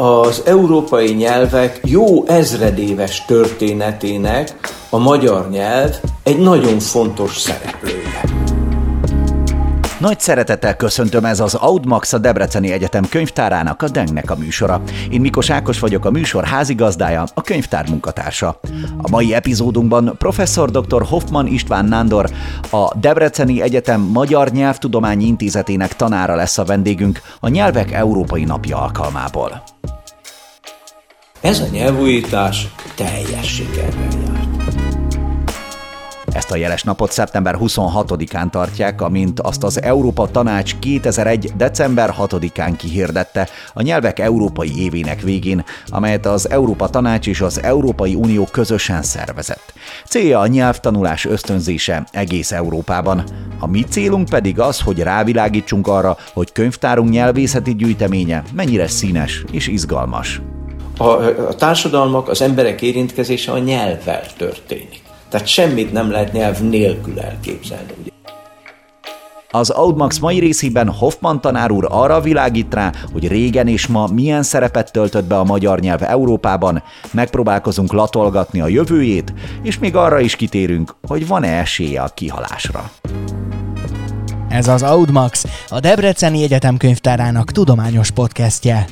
az európai nyelvek jó ezredéves történetének a magyar nyelv egy nagyon fontos szereplője. Nagy szeretettel köszöntöm ez az Audmax a Debreceni Egyetem könyvtárának a Dengnek a műsora. Én Mikos Ákos vagyok a műsor házigazdája, a könyvtár munkatársa. A mai epizódunkban professzor dr. Hoffman István Nándor, a Debreceni Egyetem Magyar Nyelvtudományi Intézetének tanára lesz a vendégünk a Nyelvek Európai Napja alkalmából. Ez a nyelvújítás teljes sikerrel járt. Ezt a jeles napot szeptember 26-án tartják, amint azt az Európa Tanács 2001. december 6-án kihirdette a nyelvek európai évének végén, amelyet az Európa Tanács és az Európai Unió közösen szervezett. Célja a nyelvtanulás ösztönzése egész Európában. A mi célunk pedig az, hogy rávilágítsunk arra, hogy könyvtárunk nyelvészeti gyűjteménye mennyire színes és izgalmas. A, a társadalmak, az emberek érintkezése a nyelvvel történik. Tehát semmit nem lehet nyelv nélkül elképzelni. Ugye? Az Audmax mai részében Hoffman tanár úr arra világít rá, hogy régen és ma milyen szerepet töltött be a magyar nyelv Európában, megpróbálkozunk latolgatni a jövőjét, és még arra is kitérünk, hogy van-e esélye a kihalásra. Ez az Audmax, a Debreceni Egyetem könyvtárának tudományos podcastje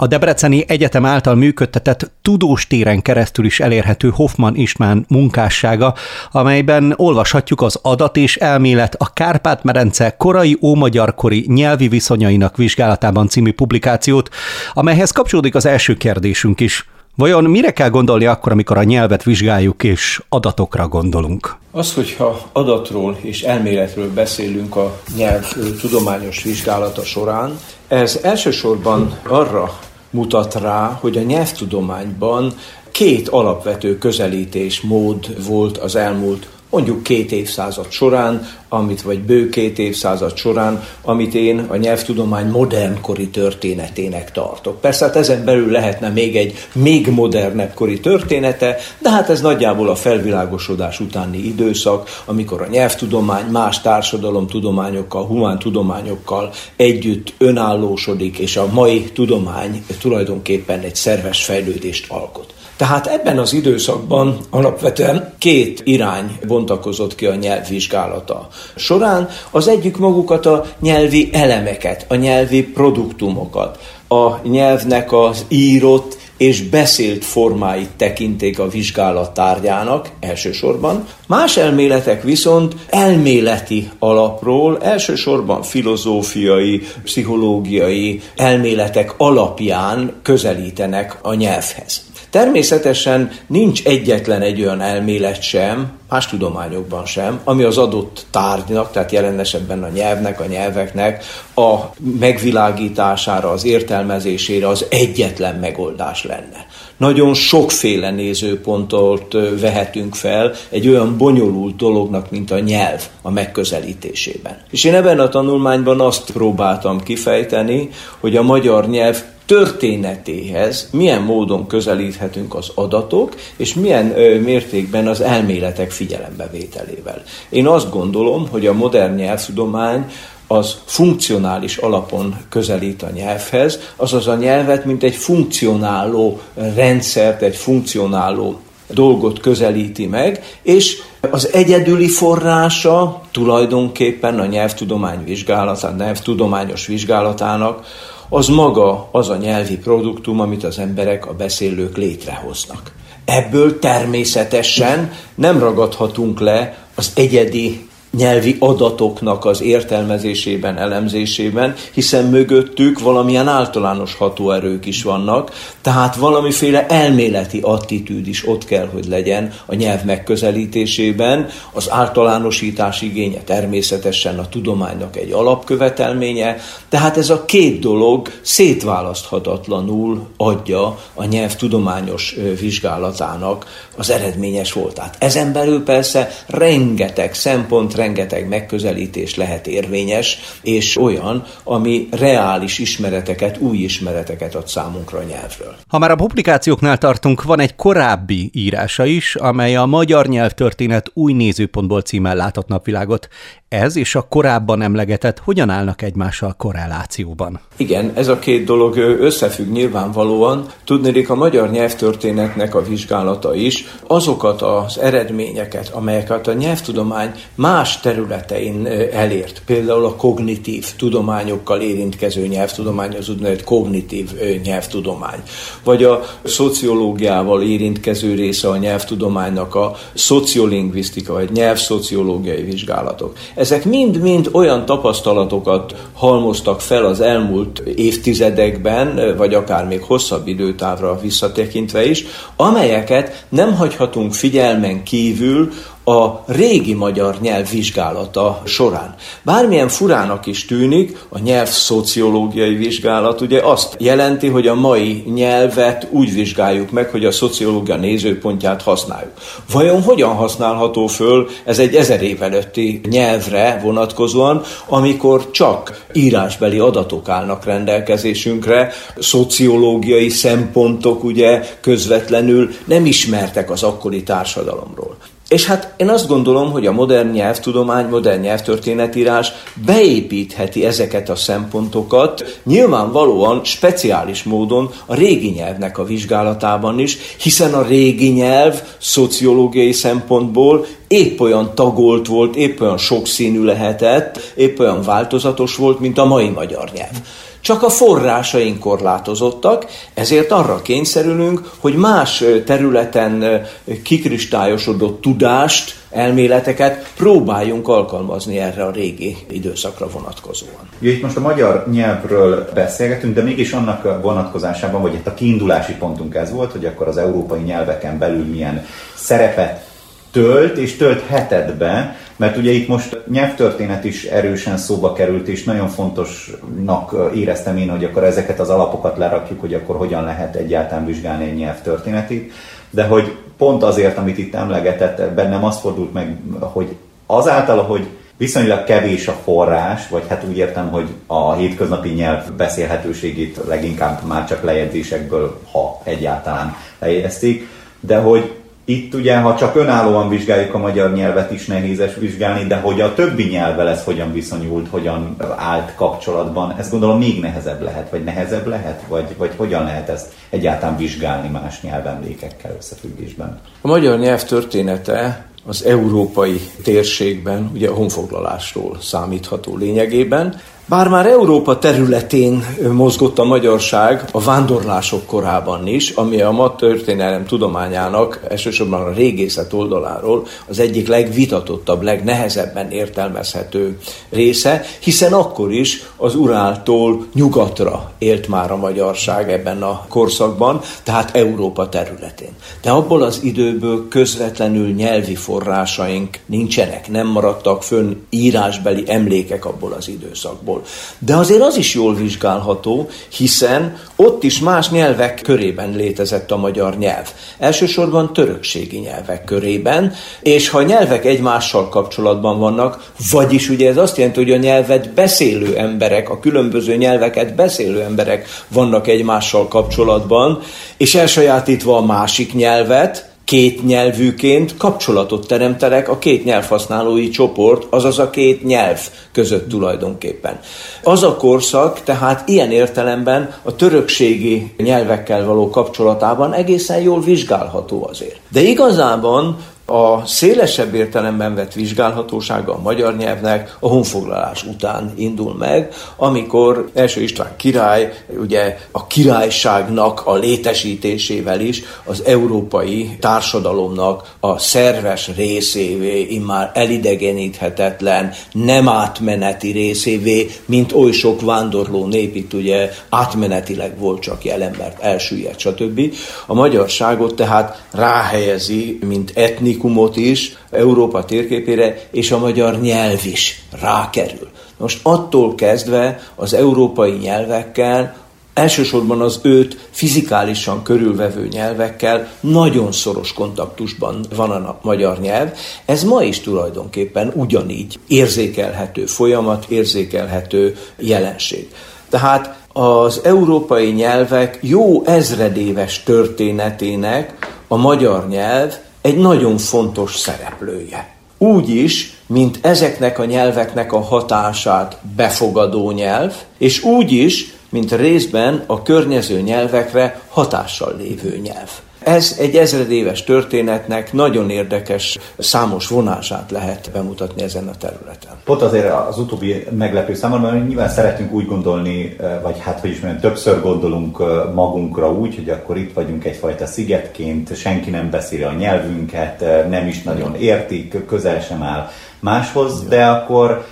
a Debreceni Egyetem által működtetett tudós téren keresztül is elérhető Hoffman István munkássága, amelyben olvashatjuk az adat és elmélet a Kárpát-medence korai ómagyarkori nyelvi viszonyainak vizsgálatában című publikációt, amelyhez kapcsolódik az első kérdésünk is. Vajon mire kell gondolni akkor, amikor a nyelvet vizsgáljuk és adatokra gondolunk? Az, hogyha adatról és elméletről beszélünk a nyelv tudományos vizsgálata során, ez elsősorban arra mutat rá, hogy a nyelvtudományban két alapvető közelítés mód volt az elmúlt mondjuk két évszázad során, amit vagy bő két évszázad során, amit én a nyelvtudomány modernkori történetének tartok. Persze hát ezen belül lehetne még egy még modernebb kori története, de hát ez nagyjából a felvilágosodás utáni időszak, amikor a nyelvtudomány más társadalomtudományokkal, humántudományokkal együtt önállósodik, és a mai tudomány tulajdonképpen egy szerves fejlődést alkot. Tehát ebben az időszakban alapvetően két irány bontakozott ki a nyelvvizsgálata során. Az egyik magukat a nyelvi elemeket, a nyelvi produktumokat, a nyelvnek az írott és beszélt formáit tekinték a vizsgálat tárgyának elsősorban. Más elméletek viszont elméleti alapról, elsősorban filozófiai, pszichológiai elméletek alapján közelítenek a nyelvhez. Természetesen nincs egyetlen egy olyan elmélet sem, más tudományokban sem, ami az adott tárgynak, tehát jelen esetben a nyelvnek, a nyelveknek a megvilágítására, az értelmezésére az egyetlen megoldás lenne. Nagyon sokféle nézőpontot vehetünk fel egy olyan bonyolult dolognak, mint a nyelv a megközelítésében. És én ebben a tanulmányban azt próbáltam kifejteni, hogy a magyar nyelv történetéhez milyen módon közelíthetünk az adatok, és milyen mértékben az elméletek figyelembevételével. Én azt gondolom, hogy a modern nyelvtudomány az funkcionális alapon közelít a nyelvhez, azaz a nyelvet, mint egy funkcionáló rendszert, egy funkcionáló dolgot közelíti meg, és az egyedüli forrása tulajdonképpen a nyelvtudomány vizsgálatának, nyelvtudományos vizsgálatának az maga az a nyelvi produktum, amit az emberek, a beszélők létrehoznak. Ebből természetesen nem ragadhatunk le az egyedi nyelvi adatoknak az értelmezésében, elemzésében, hiszen mögöttük valamilyen általános hatóerők is vannak, tehát valamiféle elméleti attitűd is ott kell, hogy legyen a nyelv megközelítésében. Az általánosítás igénye természetesen a tudománynak egy alapkövetelménye, tehát ez a két dolog szétválaszthatatlanul adja a nyelv tudományos vizsgálatának az eredményes voltát. Ezen belül persze rengeteg szempont, rengeteg megközelítés lehet érvényes, és olyan, ami reális ismereteket, új ismereteket ad számunkra a nyelvről. Ha már a publikációknál tartunk, van egy korábbi írása is, amely a magyar nyelvtörténet új nézőpontból címmel látott napvilágot. Ez és a korábban emlegetett hogyan állnak egymással korrelációban? Igen, ez a két dolog összefügg nyilvánvalóan. Tudnék, a magyar nyelvtörténetnek a vizsgálata is azokat az eredményeket, amelyeket a nyelvtudomány más területein elért, például a kognitív tudományokkal érintkező nyelvtudomány, az úgynevezett kognitív nyelvtudomány, vagy a szociológiával érintkező része a nyelvtudománynak a szociolingvisztika, vagy nyelvszociológiai vizsgálatok. Ezek mind-mind olyan tapasztalatokat halmoztak fel az elmúlt évtizedekben, vagy akár még hosszabb időtávra visszatekintve is, amelyeket nem hagyhatunk figyelmen kívül a régi magyar nyelv vizsgálata során. Bármilyen furának is tűnik, a nyelv szociológiai vizsgálat ugye azt jelenti, hogy a mai nyelvet úgy vizsgáljuk meg, hogy a szociológia nézőpontját használjuk. Vajon hogyan használható föl ez egy ezer év előtti nyelvre vonatkozóan, amikor csak írásbeli adatok állnak rendelkezésünkre, szociológiai szempontok ugye közvetlenül nem ismertek az akkori társadalomról. És hát én azt gondolom, hogy a modern nyelvtudomány, modern nyelvtörténetírás beépítheti ezeket a szempontokat, nyilvánvalóan speciális módon a régi nyelvnek a vizsgálatában is, hiszen a régi nyelv szociológiai szempontból épp olyan tagolt volt, épp olyan sokszínű lehetett, épp olyan változatos volt, mint a mai magyar nyelv. Csak a forrásaink korlátozottak, ezért arra kényszerülünk, hogy más területen kikristályosodott tudást, elméleteket próbáljunk alkalmazni erre a régi időszakra vonatkozóan. Ja, itt most a magyar nyelvről beszélgetünk, de mégis annak vonatkozásában, vagy itt a kiindulási pontunk ez volt, hogy akkor az európai nyelveken belül milyen szerepet tölt, és töltheted be, mert ugye itt most nyelvtörténet is erősen szóba került, és nagyon fontosnak éreztem én, hogy akkor ezeket az alapokat lerakjuk, hogy akkor hogyan lehet egyáltalán vizsgálni egy nyelvtörténetit, de hogy pont azért, amit itt emlegetett, bennem az fordult meg, hogy azáltal, hogy viszonylag kevés a forrás, vagy hát úgy értem, hogy a hétköznapi nyelv beszélhetőségét leginkább már csak lejegyzésekből, ha egyáltalán lejegyezték, de hogy itt ugye, ha csak önállóan vizsgáljuk a magyar nyelvet is nehézes vizsgálni, de hogy a többi nyelvvel ez hogyan viszonyult, hogyan állt kapcsolatban, ez gondolom még nehezebb lehet, vagy nehezebb lehet, vagy, vagy hogyan lehet ezt egyáltalán vizsgálni más nyelvemlékekkel összefüggésben. A magyar nyelv története az európai térségben, ugye a honfoglalásról számítható lényegében, bár már Európa területén mozgott a magyarság a vándorlások korában is, ami a ma történelem tudományának elsősorban a régészet oldaláról az egyik legvitatottabb, legnehezebben értelmezhető része, hiszen akkor is az Uráltól nyugatra élt már a magyarság ebben a korszakban, tehát Európa területén. De abból az időből közvetlenül nyelvi forrásaink nincsenek, nem maradtak fönn írásbeli emlékek abból az időszakból. De azért az is jól vizsgálható, hiszen ott is más nyelvek körében létezett a magyar nyelv. Elsősorban törökségi nyelvek körében, és ha nyelvek egymással kapcsolatban vannak, vagyis ugye ez azt jelenti, hogy a nyelvet beszélő emberek, a különböző nyelveket beszélő emberek vannak egymással kapcsolatban, és elsajátítva a másik nyelvet, két nyelvűként kapcsolatot teremtenek a két nyelvhasználói csoport, azaz a két nyelv között tulajdonképpen. Az a korszak tehát ilyen értelemben a törökségi nyelvekkel való kapcsolatában egészen jól vizsgálható azért. De igazában a szélesebb értelemben vett vizsgálhatósága a magyar nyelvnek a honfoglalás után indul meg, amikor első István király ugye a királyságnak a létesítésével is az európai társadalomnak a szerves részévé, immár elidegeníthetetlen, nem átmeneti részévé, mint oly sok vándorló nép itt ugye átmenetileg volt csak jelen, mert elsüllyedt, stb. A magyarságot tehát ráhelyezi, mint etnik etnikumot is Európa térképére, és a magyar nyelv is rákerül. Most attól kezdve az európai nyelvekkel elsősorban az őt fizikálisan körülvevő nyelvekkel nagyon szoros kontaktusban van a magyar nyelv. Ez ma is tulajdonképpen ugyanígy érzékelhető folyamat, érzékelhető jelenség. Tehát az európai nyelvek jó ezredéves történetének a magyar nyelv egy nagyon fontos szereplője. Úgy is, mint ezeknek a nyelveknek a hatását befogadó nyelv, és úgy is, mint részben a környező nyelvekre hatással lévő nyelv. Ez egy ezredéves történetnek nagyon érdekes, számos vonását lehet bemutatni ezen a területen. Pont azért az utóbbi meglepő számomra, mert nyilván szeretünk úgy gondolni, vagy hát hogy is mondjam, többször gondolunk magunkra úgy, hogy akkor itt vagyunk egyfajta szigetként, senki nem beszél a nyelvünket, nem is nagyon értik, közel sem áll máshoz, de akkor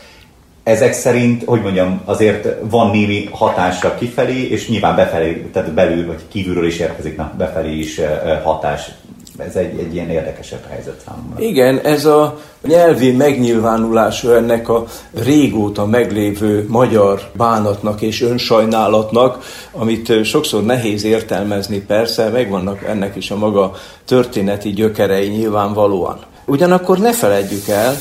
ezek szerint, hogy mondjam, azért van némi hatása kifelé, és nyilván befelé, tehát belül vagy kívülről is érkezik na, befelé is hatás. Ez egy, egy ilyen érdekesebb helyzet számomra. Igen, ez a nyelvi megnyilvánulása ennek a régóta meglévő magyar bánatnak és önsajnálatnak, amit sokszor nehéz értelmezni persze, megvannak ennek is a maga történeti gyökerei nyilvánvalóan. Ugyanakkor ne feledjük el,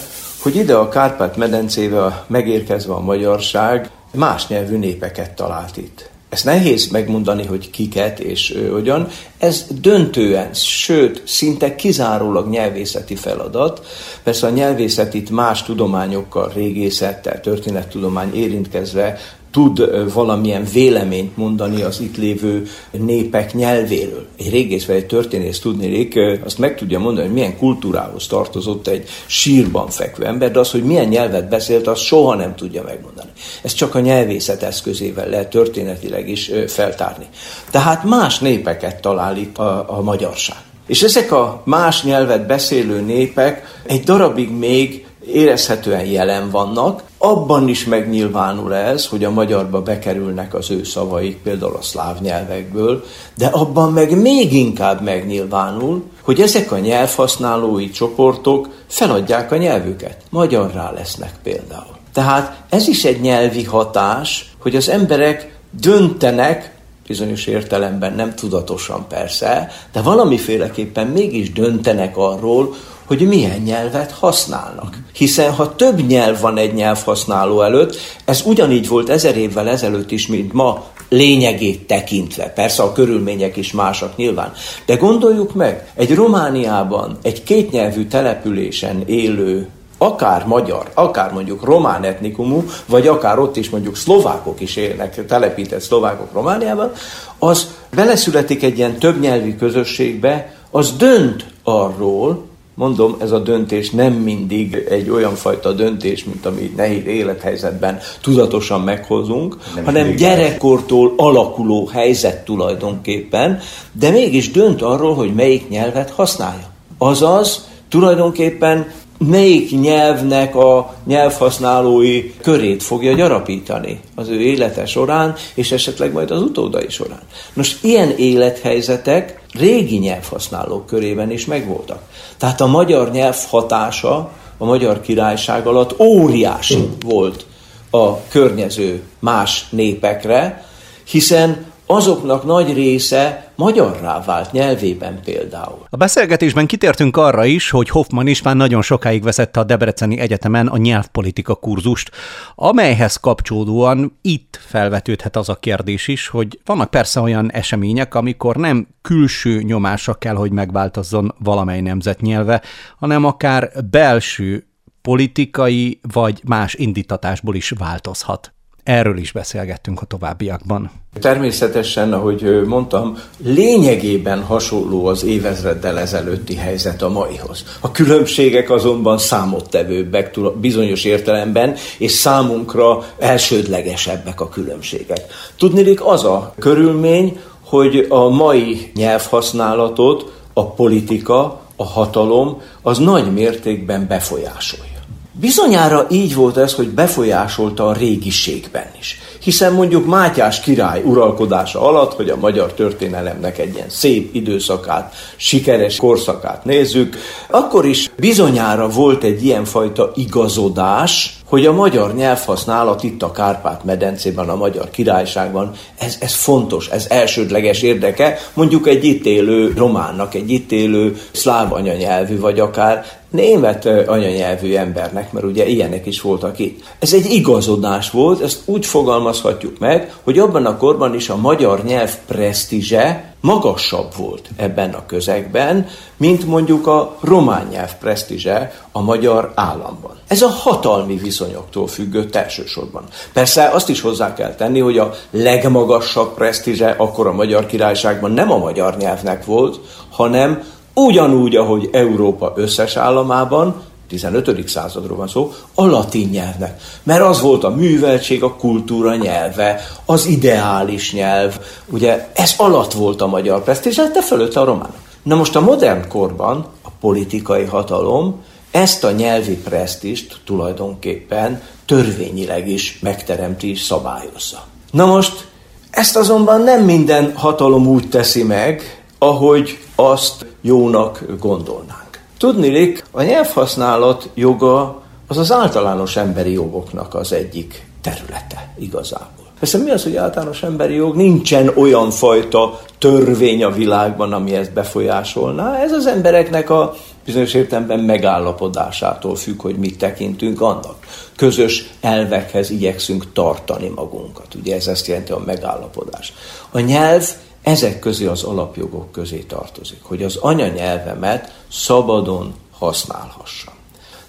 hogy ide a Kárpát-medencébe megérkezve a magyarság más nyelvű népeket talált itt. Ez nehéz megmondani, hogy kiket és hogyan. Ez döntően, sőt, szinte kizárólag nyelvészeti feladat. Persze a nyelvészet itt más tudományokkal, régészettel, történettudomány érintkezve tud valamilyen véleményt mondani az itt lévő népek nyelvéről. Egy régész vagy egy történész tudnék, azt meg tudja mondani, hogy milyen kultúrához tartozott egy sírban fekvő ember, de az, hogy milyen nyelvet beszélt, azt soha nem tudja megmondani. Ez csak a nyelvészet eszközével lehet történetileg is feltárni. Tehát más népeket talál itt a, a magyarság. És ezek a más nyelvet beszélő népek egy darabig még érezhetően jelen vannak. Abban is megnyilvánul ez, hogy a magyarba bekerülnek az ő szavaik, például a szláv nyelvekből, de abban meg még inkább megnyilvánul, hogy ezek a nyelvhasználói csoportok feladják a nyelvüket. Magyarrá lesznek például. Tehát ez is egy nyelvi hatás, hogy az emberek döntenek bizonyos értelemben, nem tudatosan persze, de valamiféleképpen mégis döntenek arról, hogy milyen nyelvet használnak. Hiszen ha több nyelv van egy nyelvhasználó előtt, ez ugyanígy volt ezer évvel ezelőtt is, mint ma, lényegét tekintve. Persze a körülmények is másak nyilván. De gondoljuk meg, egy Romániában, egy kétnyelvű településen élő akár magyar, akár mondjuk román etnikumú, vagy akár ott is mondjuk szlovákok is élnek, telepített szlovákok Romániában, az beleszületik egy ilyen többnyelvi közösségbe, az dönt arról, Mondom, ez a döntés nem mindig egy olyan fajta döntés, mint ami nehéz élethelyzetben tudatosan meghozunk, nem hanem gyerekkortól alakuló helyzet tulajdonképpen, de mégis dönt arról, hogy melyik nyelvet használja. Azaz, tulajdonképpen melyik nyelvnek a nyelvhasználói körét fogja gyarapítani az ő élete során, és esetleg majd az utódai során. Nos, ilyen élethelyzetek régi nyelvhasználók körében is megvoltak. Tehát a magyar nyelv hatása a magyar királyság alatt óriási volt a környező más népekre, hiszen azoknak nagy része magyarrá vált nyelvében például. A beszélgetésben kitértünk arra is, hogy Hoffman is már nagyon sokáig vezette a Debreceni Egyetemen a nyelvpolitika kurzust, amelyhez kapcsolódóan itt felvetődhet az a kérdés is, hogy vannak persze olyan események, amikor nem külső nyomása kell, hogy megváltozzon valamely nemzet nyelve, hanem akár belső politikai vagy más indítatásból is változhat. Erről is beszélgettünk a továbbiakban. Természetesen, ahogy mondtam, lényegében hasonló az évezreddel ezelőtti helyzet a maihoz. A különbségek azonban számottevőbbek bizonyos értelemben, és számunkra elsődlegesebbek a különbségek. Tudnélik az a körülmény, hogy a mai nyelvhasználatot a politika, a hatalom az nagy mértékben befolyásolja. Bizonyára így volt ez, hogy befolyásolta a régiségben is. Hiszen mondjuk Mátyás király uralkodása alatt, hogy a magyar történelemnek egy ilyen szép időszakát, sikeres korszakát nézzük, akkor is bizonyára volt egy ilyenfajta igazodás hogy a magyar nyelvhasználat itt a Kárpát-medencében, a magyar királyságban, ez, ez fontos, ez elsődleges érdeke, mondjuk egy itt élő románnak, egy itt élő szláv anyanyelvű, vagy akár német anyanyelvű embernek, mert ugye ilyenek is voltak itt. Ez egy igazodás volt, ezt úgy fogalmazhatjuk meg, hogy abban a korban is a magyar nyelv presztízse magasabb volt ebben a közegben, mint mondjuk a román nyelv presztízse a magyar államban. Ez a hatalmi viszonyoktól függött elsősorban. Persze azt is hozzá kell tenni, hogy a legmagasabb presztízse akkor a magyar királyságban nem a magyar nyelvnek volt, hanem ugyanúgy, ahogy Európa összes államában, 15. századról van szó, a latin nyelvnek. Mert az volt a műveltség, a kultúra nyelve, az ideális nyelv. Ugye ez alatt volt a magyar presztízs, de fölött a román. Na most a modern korban a politikai hatalom ezt a nyelvi presztist tulajdonképpen törvényileg is megteremti és szabályozza. Na most ezt azonban nem minden hatalom úgy teszi meg, ahogy azt jónak gondolnánk. Tudnilik, a nyelvhasználat joga az az általános emberi jogoknak az egyik területe igazából. Persze mi az, hogy általános emberi jog? Nincsen olyan fajta törvény a világban, ami ezt befolyásolná. Ez az embereknek a bizonyos értelemben megállapodásától függ, hogy mit tekintünk annak. Közös elvekhez igyekszünk tartani magunkat. Ugye ez ezt jelenti a megállapodás. A nyelv ezek közé az alapjogok közé tartozik, hogy az anyanyelvemet szabadon használhassam.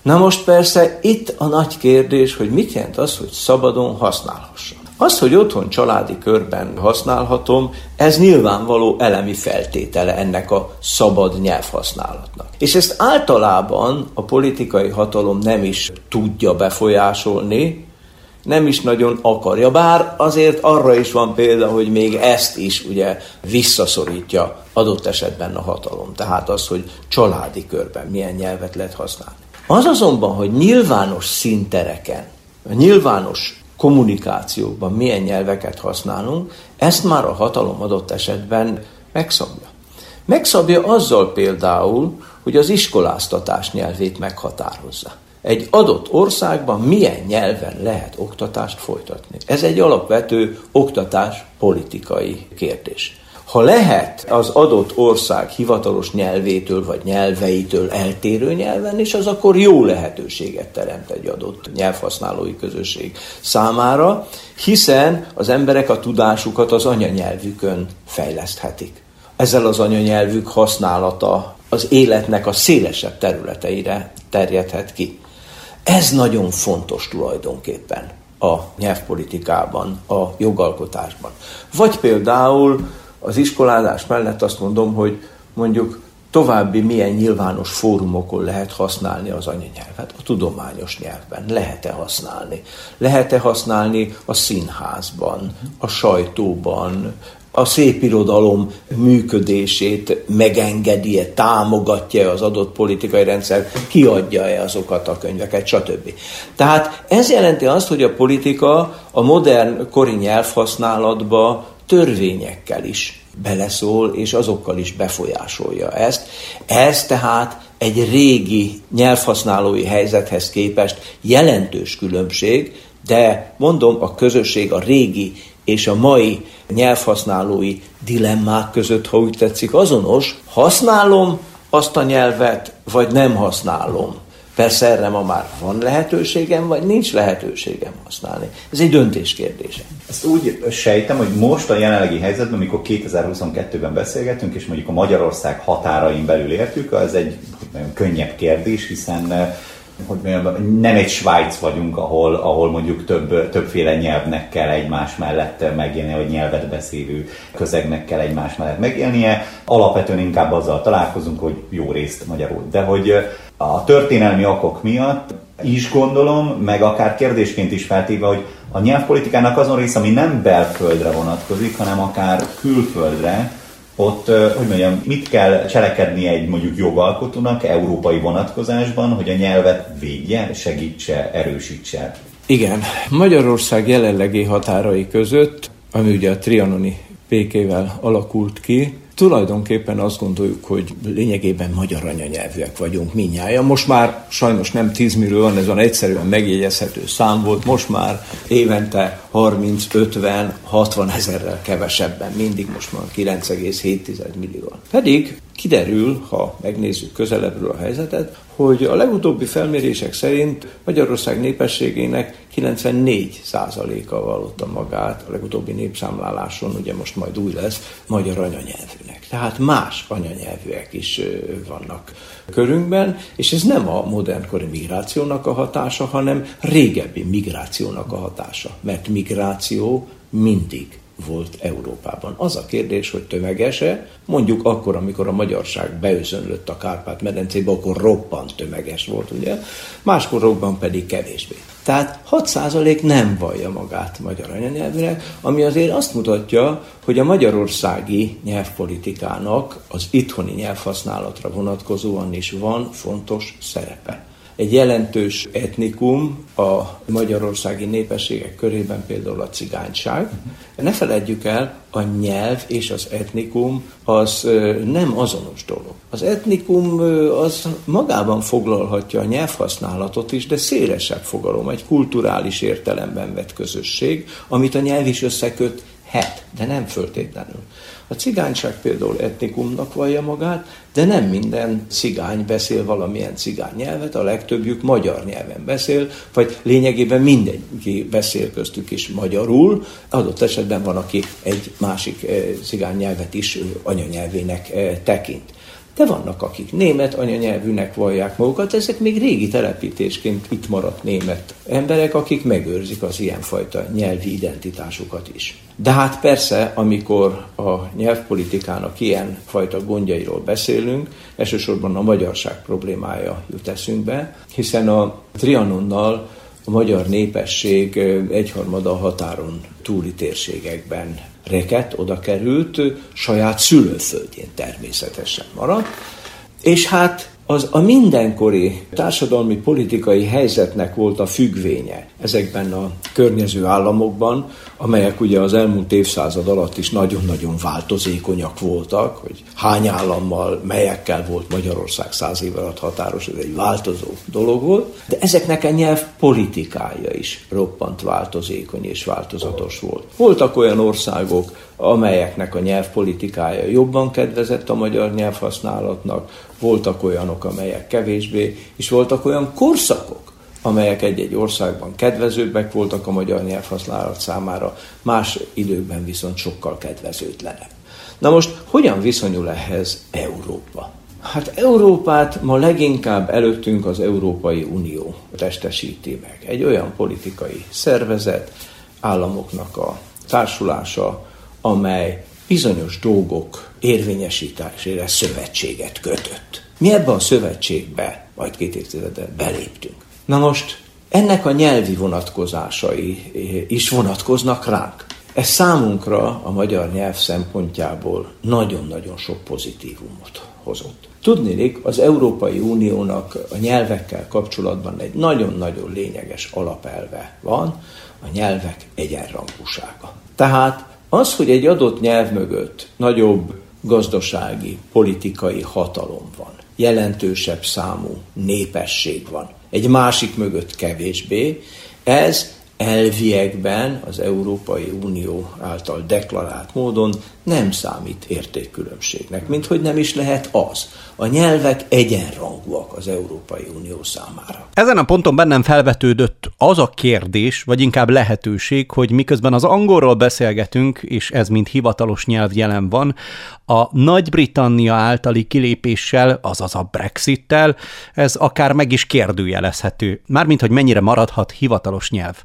Na most persze itt a nagy kérdés, hogy mit jelent az, hogy szabadon használhassam. Az, hogy otthon családi körben használhatom, ez nyilvánvaló elemi feltétele ennek a szabad nyelvhasználatnak. És ezt általában a politikai hatalom nem is tudja befolyásolni, nem is nagyon akarja, bár azért arra is van példa, hogy még ezt is ugye visszaszorítja adott esetben a hatalom. Tehát az, hogy családi körben milyen nyelvet lehet használni. Az azonban, hogy nyilvános szintereken, nyilvános kommunikációkban milyen nyelveket használunk, ezt már a hatalom adott esetben megszabja. Megszabja azzal például, hogy az iskoláztatás nyelvét meghatározza egy adott országban milyen nyelven lehet oktatást folytatni. Ez egy alapvető oktatás politikai kérdés. Ha lehet az adott ország hivatalos nyelvétől vagy nyelveitől eltérő nyelven, és az akkor jó lehetőséget teremt egy adott nyelvhasználói közösség számára, hiszen az emberek a tudásukat az anyanyelvükön fejleszthetik. Ezzel az anyanyelvük használata az életnek a szélesebb területeire terjedhet ki. Ez nagyon fontos tulajdonképpen a nyelvpolitikában, a jogalkotásban. Vagy például az iskolázás mellett azt mondom, hogy mondjuk további milyen nyilvános fórumokon lehet használni az anyanyelvet? A tudományos nyelvben. Lehet-e használni? Lehet-e használni a színházban, a sajtóban, a szépirodalom működését megengedi-e, támogatja az adott politikai rendszer, kiadja-e azokat a könyveket, stb. Tehát ez jelenti azt, hogy a politika a modern kori nyelvhasználatba törvényekkel is beleszól, és azokkal is befolyásolja ezt. Ez tehát egy régi nyelvhasználói helyzethez képest jelentős különbség, de mondom, a közösség a régi és a mai nyelvhasználói dilemmák között, ha úgy tetszik, azonos, használom azt a nyelvet, vagy nem használom. Persze erre ma már van lehetőségem, vagy nincs lehetőségem használni. Ez egy döntés kérdése. Ezt úgy sejtem, hogy most a jelenlegi helyzetben, amikor 2022-ben beszélgetünk, és mondjuk a Magyarország határain belül értük, az egy nagyon könnyebb kérdés, hiszen hogy mondjam, nem egy Svájc vagyunk, ahol, ahol mondjuk több, többféle nyelvnek kell egymás mellett megélni, vagy nyelvet beszélő közegnek kell egymás mellett megélnie. Alapvetően inkább azzal találkozunk, hogy jó részt magyarul. De hogy a történelmi okok miatt is gondolom, meg akár kérdésként is feltéve, hogy a nyelvpolitikának azon része, ami nem belföldre vonatkozik, hanem akár külföldre, ott, hogy mondjam, mit kell cselekedni egy mondjuk jogalkotónak európai vonatkozásban, hogy a nyelvet védje, segítse, erősítse? Igen, Magyarország jelenlegi határai között, ami ugye a trianoni békével alakult ki, tulajdonképpen azt gondoljuk, hogy lényegében magyar anyanyelvűek vagyunk minnyáján. Most már sajnos nem 10 millió van, ez az egyszerűen megjegyezhető szám volt, most már évente 30-50-60 ezerrel kevesebben, mindig most már 9,7 millió. Pedig kiderül, ha megnézzük közelebbről a helyzetet, hogy a legutóbbi felmérések szerint Magyarország népességének 94%-a vallotta magát a legutóbbi népszámláláson, ugye most majd új lesz, magyar anyanyelvűnek. Tehát más anyanyelvűek is vannak körünkben, és ez nem a modernkori migrációnak a hatása, hanem régebbi migrációnak a hatása, mert migráció mindig volt Európában. Az a kérdés, hogy tömegese, mondjuk akkor, amikor a magyarság beözönlött a Kárpát-medencébe, akkor roppant tömeges volt, ugye? Máskorokban pedig kevésbé. Tehát 6% nem vallja magát magyar anyanyelvűnek, ami azért azt mutatja, hogy a magyarországi nyelvpolitikának az itthoni nyelvhasználatra vonatkozóan is van fontos szerepe egy jelentős etnikum a magyarországi népességek körében például a cigányság. Ne feledjük el, a nyelv és az etnikum az nem azonos dolog. Az etnikum az magában foglalhatja a nyelvhasználatot is, de szélesebb fogalom, egy kulturális értelemben vett közösség, amit a nyelv is összeköt het, de nem föltétlenül. A cigányság például etnikumnak vallja magát, de nem minden cigány beszél valamilyen cigány nyelvet, a legtöbbjük magyar nyelven beszél, vagy lényegében mindenki beszél köztük is magyarul, adott esetben van, aki egy másik eh, cigány nyelvet is anyanyelvének eh, tekint. De vannak, akik német anyanyelvűnek vallják magukat, ezek még régi telepítésként itt maradt német emberek, akik megőrzik az ilyenfajta nyelvi identitásukat is. De hát persze, amikor a nyelvpolitikának ilyen fajta gondjairól beszélünk, elsősorban a magyarság problémája jut eszünkbe, hiszen a Trianonnal a magyar népesség egyharmada határon túli térségekben reket, oda került, saját szülőföldjén természetesen maradt, és hát az a mindenkori társadalmi politikai helyzetnek volt a függvénye ezekben a környező államokban, amelyek ugye az elmúlt évszázad alatt is nagyon-nagyon változékonyak voltak, hogy hány állammal, melyekkel volt Magyarország száz év alatt határos, ez egy változó dolog volt, de ezeknek a nyelv politikája is roppant változékony és változatos volt. Voltak olyan országok, amelyeknek a nyelvpolitikája jobban kedvezett a magyar nyelvhasználatnak, voltak olyanok, amelyek kevésbé, és voltak olyan korszakok, amelyek egy-egy országban kedvezőbbek voltak a magyar nyelvhasználat számára, más időkben viszont sokkal kedvezőtlenebb. Na most hogyan viszonyul ehhez Európa? Hát Európát ma leginkább előttünk az Európai Unió testesíti meg. Egy olyan politikai szervezet, államoknak a társulása, amely bizonyos dolgok érvényesítésére szövetséget kötött. Mi ebben a szövetségbe majd két évtizede beléptünk. Na most ennek a nyelvi vonatkozásai is vonatkoznak ránk. Ez számunkra a magyar nyelv szempontjából nagyon-nagyon sok pozitívumot hozott. Tudnélik, az Európai Uniónak a nyelvekkel kapcsolatban egy nagyon-nagyon lényeges alapelve van, a nyelvek egyenrangúsága. Tehát az, hogy egy adott nyelv mögött nagyobb gazdasági, politikai hatalom van, jelentősebb számú népesség van, egy másik mögött kevésbé, ez elviekben az Európai Unió által deklarált módon nem számít értékkülönbségnek, mint hogy nem is lehet az. A nyelvek egyenrangúak az Európai Unió számára. Ezen a ponton bennem felvetődött az a kérdés, vagy inkább lehetőség, hogy miközben az angolról beszélgetünk, és ez mint hivatalos nyelv jelen van, a Nagy-Britannia általi kilépéssel, azaz a Brexittel, ez akár meg is kérdőjelezhető, mármint hogy mennyire maradhat hivatalos nyelv.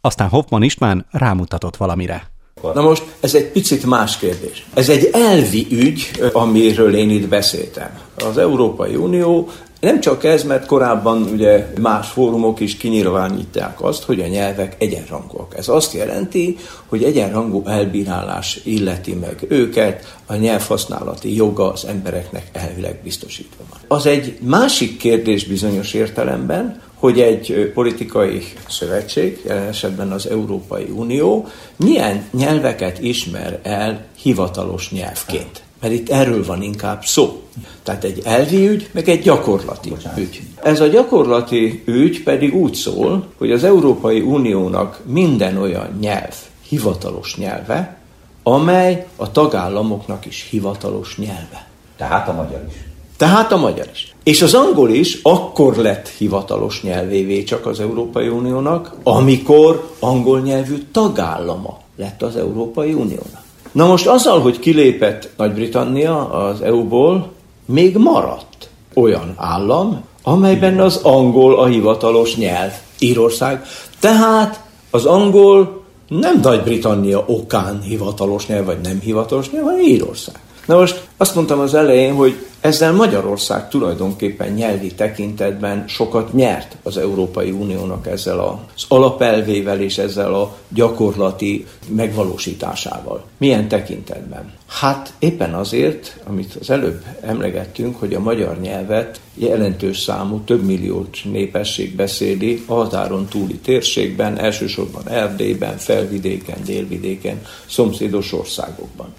Aztán Hoffman István rámutatott valamire. Na most ez egy picit más kérdés. Ez egy elvi ügy, amiről én itt beszéltem. Az Európai Unió nem csak ez, mert korábban ugye más fórumok is kinyilvánítják azt, hogy a nyelvek egyenrangúak. Ez azt jelenti, hogy egyenrangú elbírálás illeti meg őket, a nyelvhasználati joga az embereknek elvileg biztosítva van. Az egy másik kérdés bizonyos értelemben, hogy egy politikai szövetség, jelen esetben az Európai Unió, milyen nyelveket ismer el hivatalos nyelvként. mert itt erről van inkább szó. Tehát egy elvi ügy, meg egy gyakorlati Bocsánat. ügy. Ez a gyakorlati ügy pedig úgy szól, hogy az Európai Uniónak minden olyan nyelv, hivatalos nyelve, amely a tagállamoknak is hivatalos nyelve. Tehát a magyar is. Tehát a magyar is. És az angol is akkor lett hivatalos nyelvévé csak az Európai Uniónak, amikor angol nyelvű tagállama lett az Európai Uniónak. Na most azzal, hogy kilépett Nagy-Britannia az EU-ból, még maradt olyan állam, amelyben az angol a hivatalos nyelv, Írország. Tehát az angol nem Nagy-Britannia okán hivatalos nyelv, vagy nem hivatalos nyelv, hanem Írország. Na most azt mondtam az elején, hogy ezzel Magyarország tulajdonképpen nyelvi tekintetben sokat nyert az Európai Uniónak ezzel az alapelvével és ezzel a gyakorlati megvalósításával. Milyen tekintetben? Hát éppen azért, amit az előbb emlegettünk, hogy a magyar nyelvet jelentős számú, több millió népesség beszéli a határon túli térségben, elsősorban Erdélyben, felvidéken, délvidéken, szomszédos országokban.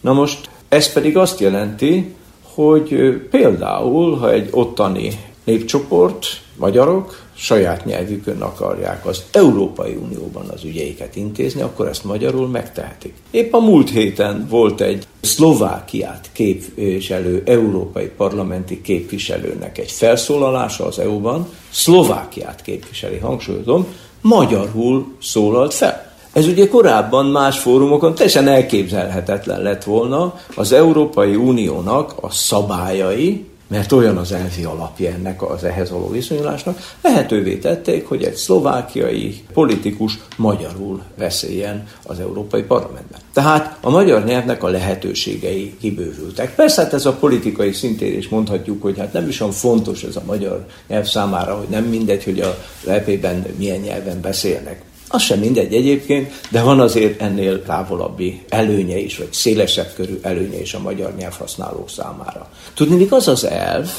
Na most ez pedig azt jelenti, hogy például, ha egy ottani népcsoport, magyarok, saját nyelvükön akarják az Európai Unióban az ügyeiket intézni, akkor ezt magyarul megtehetik. Épp a múlt héten volt egy Szlovákiát képviselő, európai parlamenti képviselőnek egy felszólalása az EU-ban, Szlovákiát képviseli, hangsúlyozom, magyarul szólalt fel. Ez ugye korábban más fórumokon teljesen elképzelhetetlen lett volna az Európai Uniónak a szabályai, mert olyan az elvi alapja ennek az ehhez való viszonyulásnak, lehetővé tették, hogy egy szlovákiai politikus magyarul beszéljen az Európai Parlamentben. Tehát a magyar nyelvnek a lehetőségei kibővültek. Persze hát ez a politikai szintén is mondhatjuk, hogy hát nem is olyan fontos ez a magyar nyelv számára, hogy nem mindegy, hogy a EP-ben milyen nyelven beszélnek. Az sem mindegy egyébként, de van azért ennél távolabbi előnye is, vagy szélesebb körű előnye is a magyar nyelvhasználók számára. Tudni, az az elv,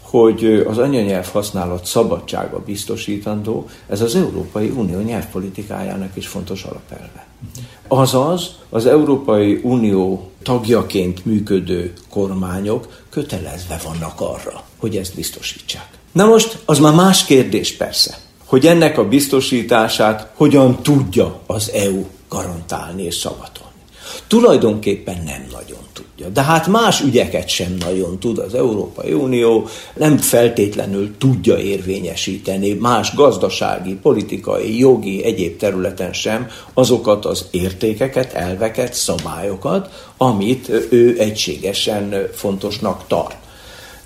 hogy az anyanyelv használat szabadsága biztosítandó, ez az Európai Unió nyelvpolitikájának is fontos alapelve. Azaz, az Európai Unió tagjaként működő kormányok kötelezve vannak arra, hogy ezt biztosítsák. Na most, az már más kérdés persze, hogy ennek a biztosítását hogyan tudja az EU garantálni és szavatolni. Tulajdonképpen nem nagyon tudja. De hát más ügyeket sem nagyon tud az Európai Unió, nem feltétlenül tudja érvényesíteni más gazdasági, politikai, jogi, egyéb területen sem azokat az értékeket, elveket, szabályokat, amit ő egységesen fontosnak tart.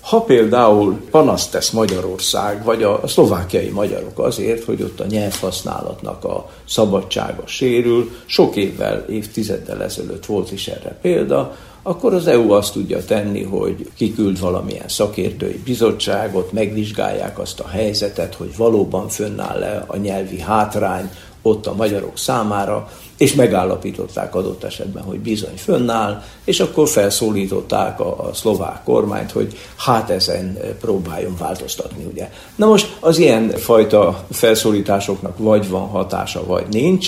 Ha például panaszt tesz Magyarország, vagy a szlovákiai magyarok azért, hogy ott a nyelvhasználatnak a szabadsága sérül, sok évvel, évtizeddel ezelőtt volt is erre példa, akkor az EU azt tudja tenni, hogy kiküld valamilyen szakértői bizottságot, megvizsgálják azt a helyzetet, hogy valóban fönnáll-e a nyelvi hátrány ott a magyarok számára, és megállapították adott esetben, hogy bizony fönnáll, és akkor felszólították a, a szlovák kormányt, hogy hát ezen próbáljon változtatni, ugye. Na most az ilyen fajta felszólításoknak vagy van hatása, vagy nincs,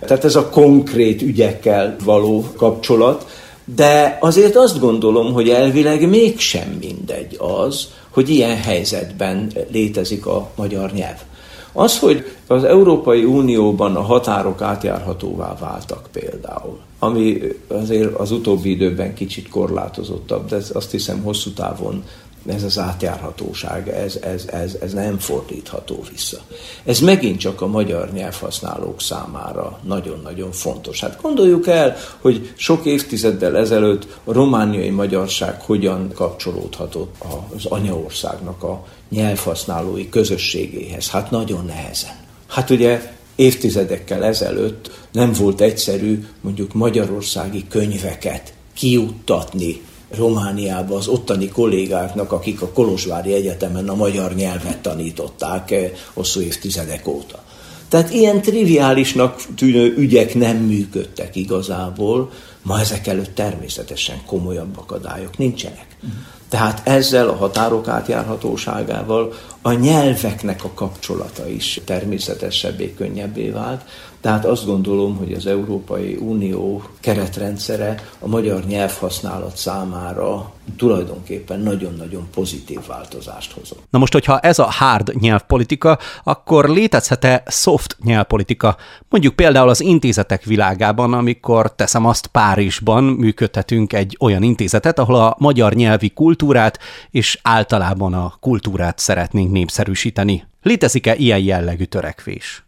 tehát ez a konkrét ügyekkel való kapcsolat, de azért azt gondolom, hogy elvileg mégsem mindegy az, hogy ilyen helyzetben létezik a magyar nyelv. Az, hogy az Európai Unióban a határok átjárhatóvá váltak például, ami azért az utóbbi időben kicsit korlátozottabb, de azt hiszem hosszú távon ez az átjárhatóság, ez, ez, ez, ez nem fordítható vissza. Ez megint csak a magyar nyelvhasználók számára nagyon-nagyon fontos. Hát gondoljuk el, hogy sok évtizeddel ezelőtt a romániai magyarság hogyan kapcsolódhatott az anyaországnak a nyelvhasználói közösségéhez. Hát nagyon nehezen. Hát ugye évtizedekkel ezelőtt nem volt egyszerű mondjuk magyarországi könyveket kiuttatni Romániába az ottani kollégáknak, akik a Kolozsvári Egyetemen a magyar nyelvet tanították eh, hosszú évtizedek óta. Tehát ilyen triviálisnak tűnő ügyek nem működtek igazából, ma ezek előtt természetesen komolyabb akadályok nincsenek. Tehát ezzel a határok átjárhatóságával a nyelveknek a kapcsolata is természetesebbé, könnyebbé vált. Tehát azt gondolom, hogy az Európai Unió keretrendszere a magyar nyelvhasználat számára tulajdonképpen nagyon-nagyon pozitív változást hozott. Na most, hogyha ez a hard nyelvpolitika, akkor létezhet-e soft nyelvpolitika? Mondjuk például az intézetek világában, amikor teszem azt Párizsban működtetünk egy olyan intézetet, ahol a magyar nyelvi kultúrát és általában a kultúrát szeretnénk népszerűsíteni. Létezik-e ilyen jellegű törekvés?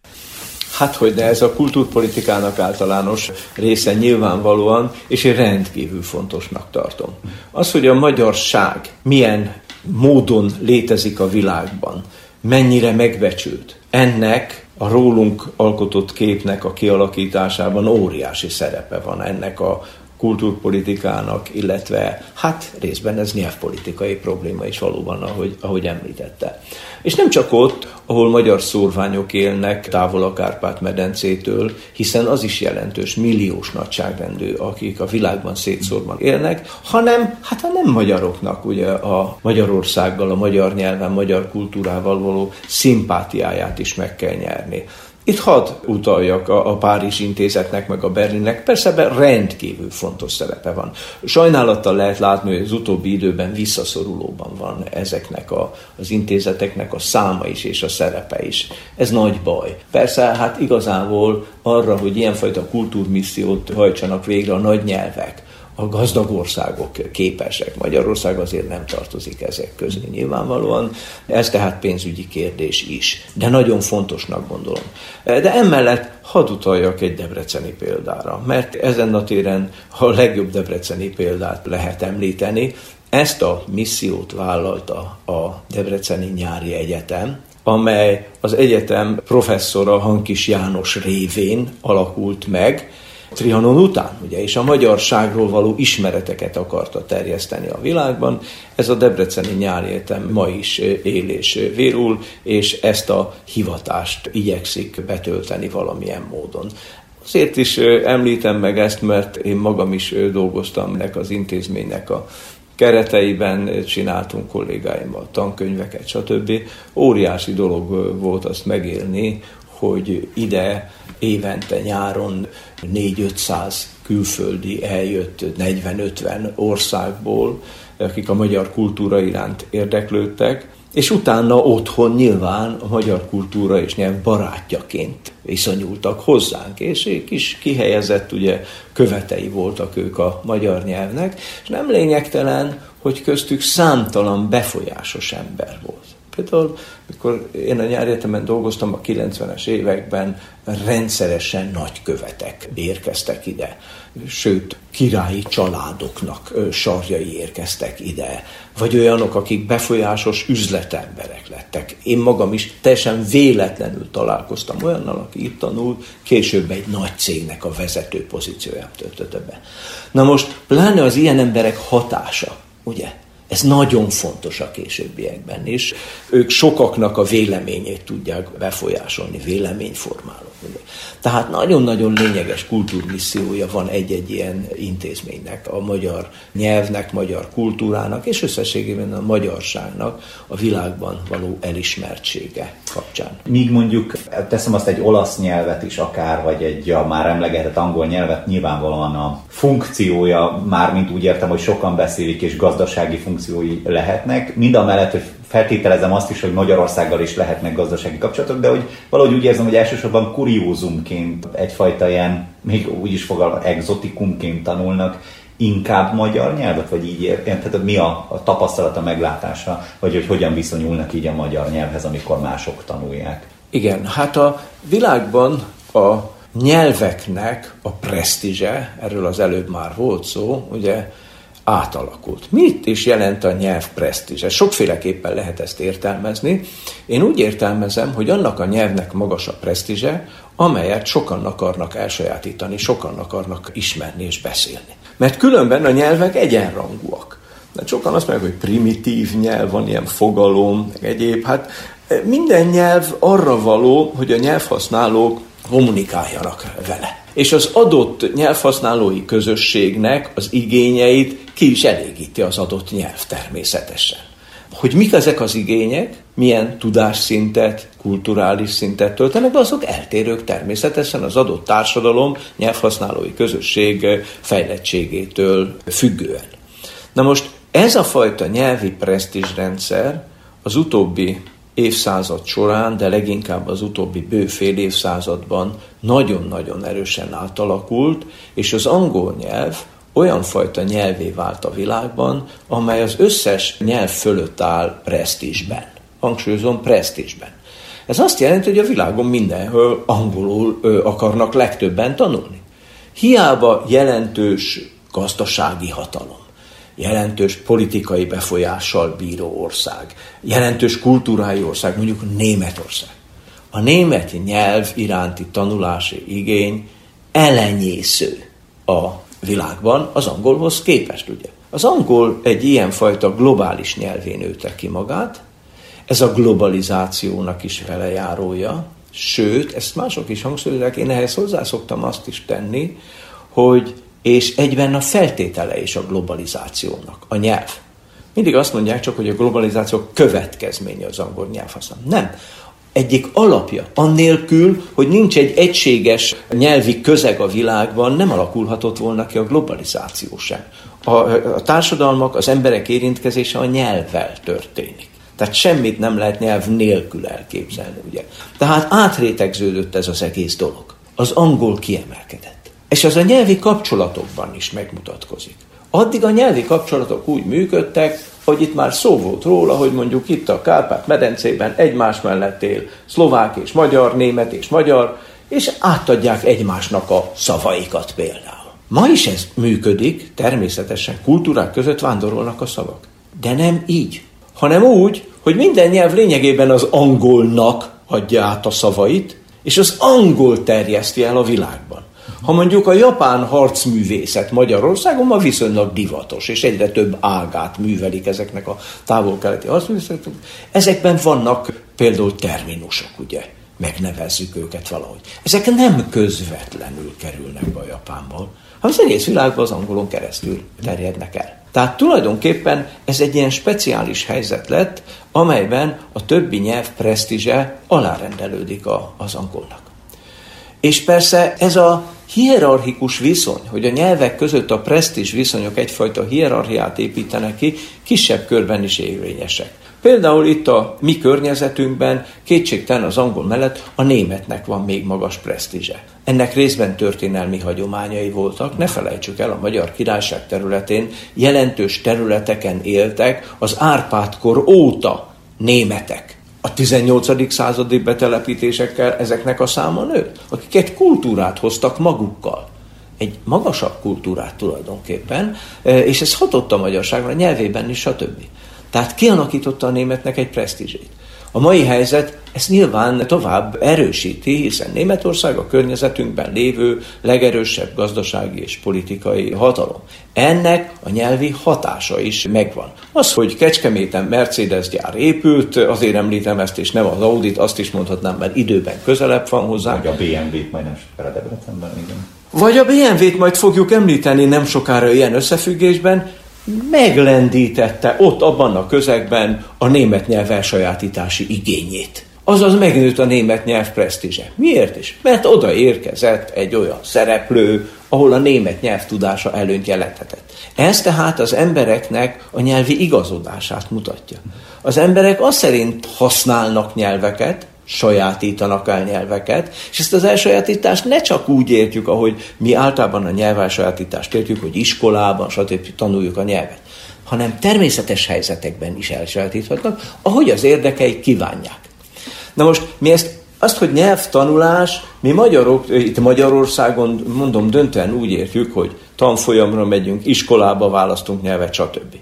Hát, hogy de ez a kultúrpolitikának általános része nyilvánvalóan, és én rendkívül fontosnak tartom. Az, hogy a magyarság milyen módon létezik a világban, mennyire megbecsült, ennek a rólunk alkotott képnek a kialakításában óriási szerepe van ennek a kultúrpolitikának, illetve hát részben ez nyelvpolitikai probléma is valóban, ahogy, ahogy említette. És nem csak ott, ahol magyar szórványok élnek távol a Kárpát-medencétől, hiszen az is jelentős, milliós nagyságrendű, akik a világban szétszórban élnek, hanem hát a nem magyaroknak ugye a Magyarországgal, a magyar nyelven, magyar kultúrával való szimpátiáját is meg kell nyerni. Itt hadd utaljak a, a Párizs intézetnek, meg a Berlinnek, persze ebben rendkívül fontos szerepe van. Sajnálattal lehet látni, hogy az utóbbi időben visszaszorulóban van ezeknek a, az intézeteknek a száma is és a szerepe is. Ez nagy baj. Persze, hát igazából arra, hogy ilyenfajta kultúrmissziót hajtsanak végre a nagy nyelvek, a gazdag országok képesek. Magyarország azért nem tartozik ezek közé nyilvánvalóan. Ez tehát pénzügyi kérdés is, de nagyon fontosnak gondolom. De emellett hadd utaljak egy debreceni példára, mert ezen a téren a legjobb debreceni példát lehet említeni. Ezt a missziót vállalta a Debreceni Nyári Egyetem, amely az egyetem professzora Hankis János révén alakult meg, Trianon után, ugye, és a magyarságról való ismereteket akarta terjeszteni a világban. Ez a Debreceni Nyári Egyetem ma is él és vérul, és ezt a hivatást igyekszik betölteni valamilyen módon. Azért is említem meg ezt, mert én magam is dolgoztam ennek az intézménynek a kereteiben csináltunk kollégáimmal tankönyveket, stb. Óriási dolog volt azt megélni, hogy ide évente nyáron 4-500 külföldi eljött 40-50 országból, akik a magyar kultúra iránt érdeklődtek, és utána otthon nyilván a magyar kultúra és nyelv barátjaként viszonyultak hozzánk, és ők is kihelyezett ugye követei voltak ők a magyar nyelvnek, és nem lényegtelen, hogy köztük számtalan befolyásos ember volt. Például, mikor én a nyári egyetemen dolgoztam a 90-es években, rendszeresen nagykövetek érkeztek ide, sőt, királyi családoknak sarjai érkeztek ide, vagy olyanok, akik befolyásos üzletemberek lettek. Én magam is teljesen véletlenül találkoztam olyannal, aki itt tanult, később egy nagy cégnek a vezető pozícióját töltötte be. Na most, pláne az ilyen emberek hatása, ugye? Ez nagyon fontos a későbbiekben is. Ők sokaknak a véleményét tudják befolyásolni, véleményformálók. Tehát nagyon-nagyon lényeges kultúrmissziója van egy-egy ilyen intézménynek, a magyar nyelvnek, magyar kultúrának, és összességében a magyarságnak a világban való elismertsége kapcsán. Míg mondjuk, teszem azt egy olasz nyelvet is akár, vagy egy a már emlegetett angol nyelvet, nyilvánvalóan a funkciója, már mint úgy értem, hogy sokan beszélik, és gazdasági funkciói lehetnek, mind a mellett, hogy feltételezem azt is, hogy Magyarországgal is lehetnek gazdasági kapcsolatok, de hogy valahogy úgy érzem, hogy elsősorban kuriózumként egyfajta ilyen, még úgy is fogal, exotikumként tanulnak, inkább magyar nyelvet, vagy így érted, mi a, a tapasztalata, meglátása, vagy hogy hogyan viszonyulnak így a magyar nyelvhez, amikor mások tanulják? Igen, hát a világban a nyelveknek a presztízse, erről az előbb már volt szó, ugye átalakult. Mit is jelent a nyelv presztízse? Sokféleképpen lehet ezt értelmezni. Én úgy értelmezem, hogy annak a nyelvnek magas a presztízse, amelyet sokan akarnak elsajátítani, sokan akarnak ismerni és beszélni. Mert különben a nyelvek egyenrangúak. De sokan azt mondják, hogy primitív nyelv, van ilyen fogalom, meg egyéb. Hát eh, minden nyelv arra való, hogy a nyelvhasználók kommunikáljanak vele. És az adott nyelvhasználói közösségnek az igényeit ki is elégíti az adott nyelv természetesen. Hogy mik ezek az igények? milyen tudásszintet, kulturális szintet töltenek be, azok eltérők természetesen az adott társadalom, nyelvhasználói közösség fejlettségétől függően. Na most ez a fajta nyelvi presztízsrendszer az utóbbi évszázad során, de leginkább az utóbbi bő fél évszázadban nagyon-nagyon erősen átalakult, és az angol nyelv olyan fajta nyelvé vált a világban, amely az összes nyelv fölött áll presztízsben. Hangsúlyozom, presztízsben. Ez azt jelenti, hogy a világon mindenhol angolul akarnak legtöbben tanulni. Hiába jelentős gazdasági hatalom jelentős politikai befolyással bíró ország, jelentős kultúrái ország, mondjuk Németország. A német nyelv iránti tanulási igény elenyésző a világban az angolhoz képest, ugye. Az angol egy ilyenfajta globális nyelvén nőtte ki magát, ez a globalizációnak is velejárója, sőt, ezt mások is hangsúlyozzák, én ehhez hozzászoktam azt is tenni, hogy és egyben a feltétele is a globalizációnak, a nyelv. Mindig azt mondják csak, hogy a globalizáció következménye az angol nyelvhasználat. Nem. Egyik alapja, annélkül, hogy nincs egy egységes nyelvi közeg a világban, nem alakulhatott volna ki a globalizáció sem. A, a társadalmak, az emberek érintkezése a nyelvvel történik. Tehát semmit nem lehet nyelv nélkül elképzelni, ugye. Tehát átrétegződött ez az egész dolog. Az angol kiemelkedett. És ez a nyelvi kapcsolatokban is megmutatkozik. Addig a nyelvi kapcsolatok úgy működtek, hogy itt már szó volt róla, hogy mondjuk itt a Kárpát-medencében egymás mellett él szlovák és magyar, német és magyar, és átadják egymásnak a szavaikat például. Ma is ez működik, természetesen kultúrák között vándorolnak a szavak. De nem így, hanem úgy, hogy minden nyelv lényegében az angolnak adja át a szavait, és az angol terjeszti el a világban. Ha mondjuk a japán harcművészet Magyarországon ma viszonylag divatos, és egyre több ágát művelik ezeknek a távol-keleti harcművészetek, ezekben vannak például terminusok, ugye? Megnevezzük őket valahogy. Ezek nem közvetlenül kerülnek be a Japánból, hanem az egész világban az angolon keresztül terjednek el. Tehát tulajdonképpen ez egy ilyen speciális helyzet lett, amelyben a többi nyelv presztízse alárendelődik a, az angolnak. És persze ez a hierarchikus viszony, hogy a nyelvek között a presztis viszonyok egyfajta hierarchiát építenek ki, kisebb körben is érvényesek. Például itt a mi környezetünkben kétségtelen az angol mellett a németnek van még magas presztízse. Ennek részben történelmi hagyományai voltak, ne felejtsük el, a Magyar Királyság területén jelentős területeken éltek az Árpádkor óta németek a 18. századi betelepítésekkel ezeknek a száma nőtt, akik egy kultúrát hoztak magukkal. Egy magasabb kultúrát tulajdonképpen, e, és ez hatott a magyarságra, nyelvében is, stb. Tehát kialakította a németnek egy presztízsét. A mai helyzet ezt nyilván tovább erősíti, hiszen Németország a környezetünkben lévő legerősebb gazdasági és politikai hatalom. Ennek a nyelvi hatása is megvan. Az, hogy Kecskeméten Mercedes gyár épült, azért említem ezt, és nem az Audit, azt is mondhatnám, mert időben közelebb van hozzá. Vagy a BMW-t majdnem Debrecenben, igen. Vagy a BMW-t majd fogjuk említeni nem sokára ilyen összefüggésben, meglendítette ott abban a közegben a német nyelv elsajátítási igényét. Azaz megnőtt a német nyelv presztízse. Miért is? Mert oda érkezett egy olyan szereplő, ahol a német nyelv tudása előnyt jelenthetett. Ez tehát az embereknek a nyelvi igazodását mutatja. Az emberek azt szerint használnak nyelveket, sajátítanak el nyelveket, és ezt az elsajátítást ne csak úgy értjük, ahogy mi általában a nyelvelsajátítást értjük, hogy iskolában, stb. tanuljuk a nyelvet, hanem természetes helyzetekben is elsajátíthatnak, ahogy az érdekeik kívánják. Na most mi ezt azt, hogy nyelvtanulás, mi magyarok, itt Magyarországon mondom döntően úgy értjük, hogy tanfolyamra megyünk, iskolába választunk nyelvet, stb.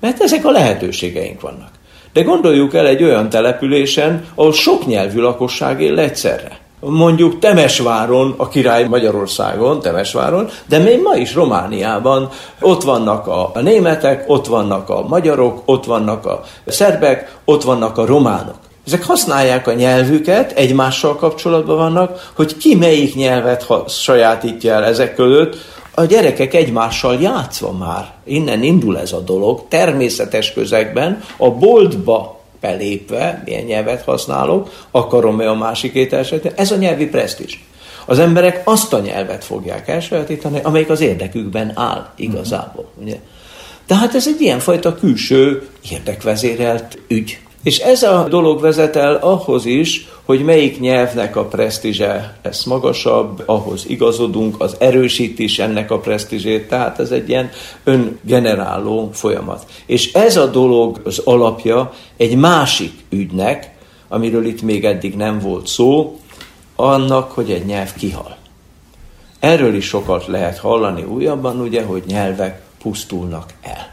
Mert ezek a lehetőségeink vannak. De gondoljuk el egy olyan településen, ahol sok nyelvű lakosság él egyszerre. Mondjuk Temesváron, a király Magyarországon, Temesváron, de még ma is Romániában ott vannak a németek, ott vannak a magyarok, ott vannak a szerbek, ott vannak a románok. Ezek használják a nyelvüket, egymással kapcsolatban vannak, hogy ki melyik nyelvet sajátítja el ezek között, a gyerekek egymással játszva már, innen indul ez a dolog, természetes közegben, a boltba belépve, milyen nyelvet használok, akarom-e a másikét elsajátítani. Ez a nyelvi presztízs. Az emberek azt a nyelvet fogják elsajátítani, amelyik az érdekükben áll igazából. Ugye? Tehát ez egy ilyenfajta külső érdekvezérelt ügy. És ez a dolog vezet el ahhoz is, hogy melyik nyelvnek a presztízse lesz magasabb, ahhoz igazodunk, az erősít is ennek a presztízsét, tehát ez egy ilyen öngeneráló folyamat. És ez a dolog az alapja egy másik ügynek, amiről itt még eddig nem volt szó, annak, hogy egy nyelv kihal. Erről is sokat lehet hallani újabban, ugye, hogy nyelvek pusztulnak el.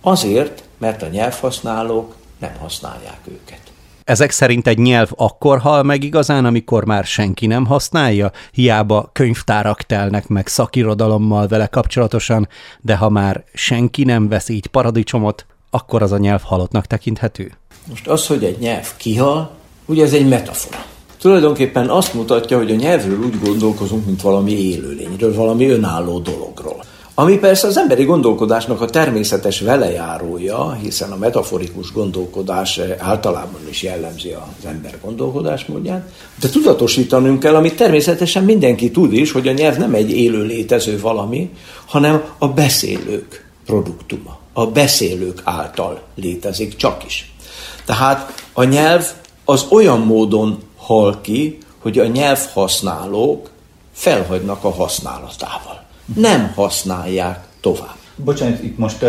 Azért, mert a nyelvhasználók nem használják őket. Ezek szerint egy nyelv akkor hal meg igazán, amikor már senki nem használja, hiába könyvtárak telnek meg szakirodalommal vele kapcsolatosan, de ha már senki nem vesz így paradicsomot, akkor az a nyelv halottnak tekinthető? Most az, hogy egy nyelv kihal, ugye ez egy metafora. Tulajdonképpen azt mutatja, hogy a nyelvről úgy gondolkozunk, mint valami élőlényről, valami önálló dologról. Ami persze az emberi gondolkodásnak a természetes velejárója, hiszen a metaforikus gondolkodás általában is jellemzi az ember gondolkodásmódját, de tudatosítanunk kell, amit természetesen mindenki tud is, hogy a nyelv nem egy élő létező valami, hanem a beszélők produktuma. A beszélők által létezik csak is. Tehát a nyelv az olyan módon hal ki, hogy a nyelvhasználók felhagynak a használatával nem használják tovább. Bocsánat, itt most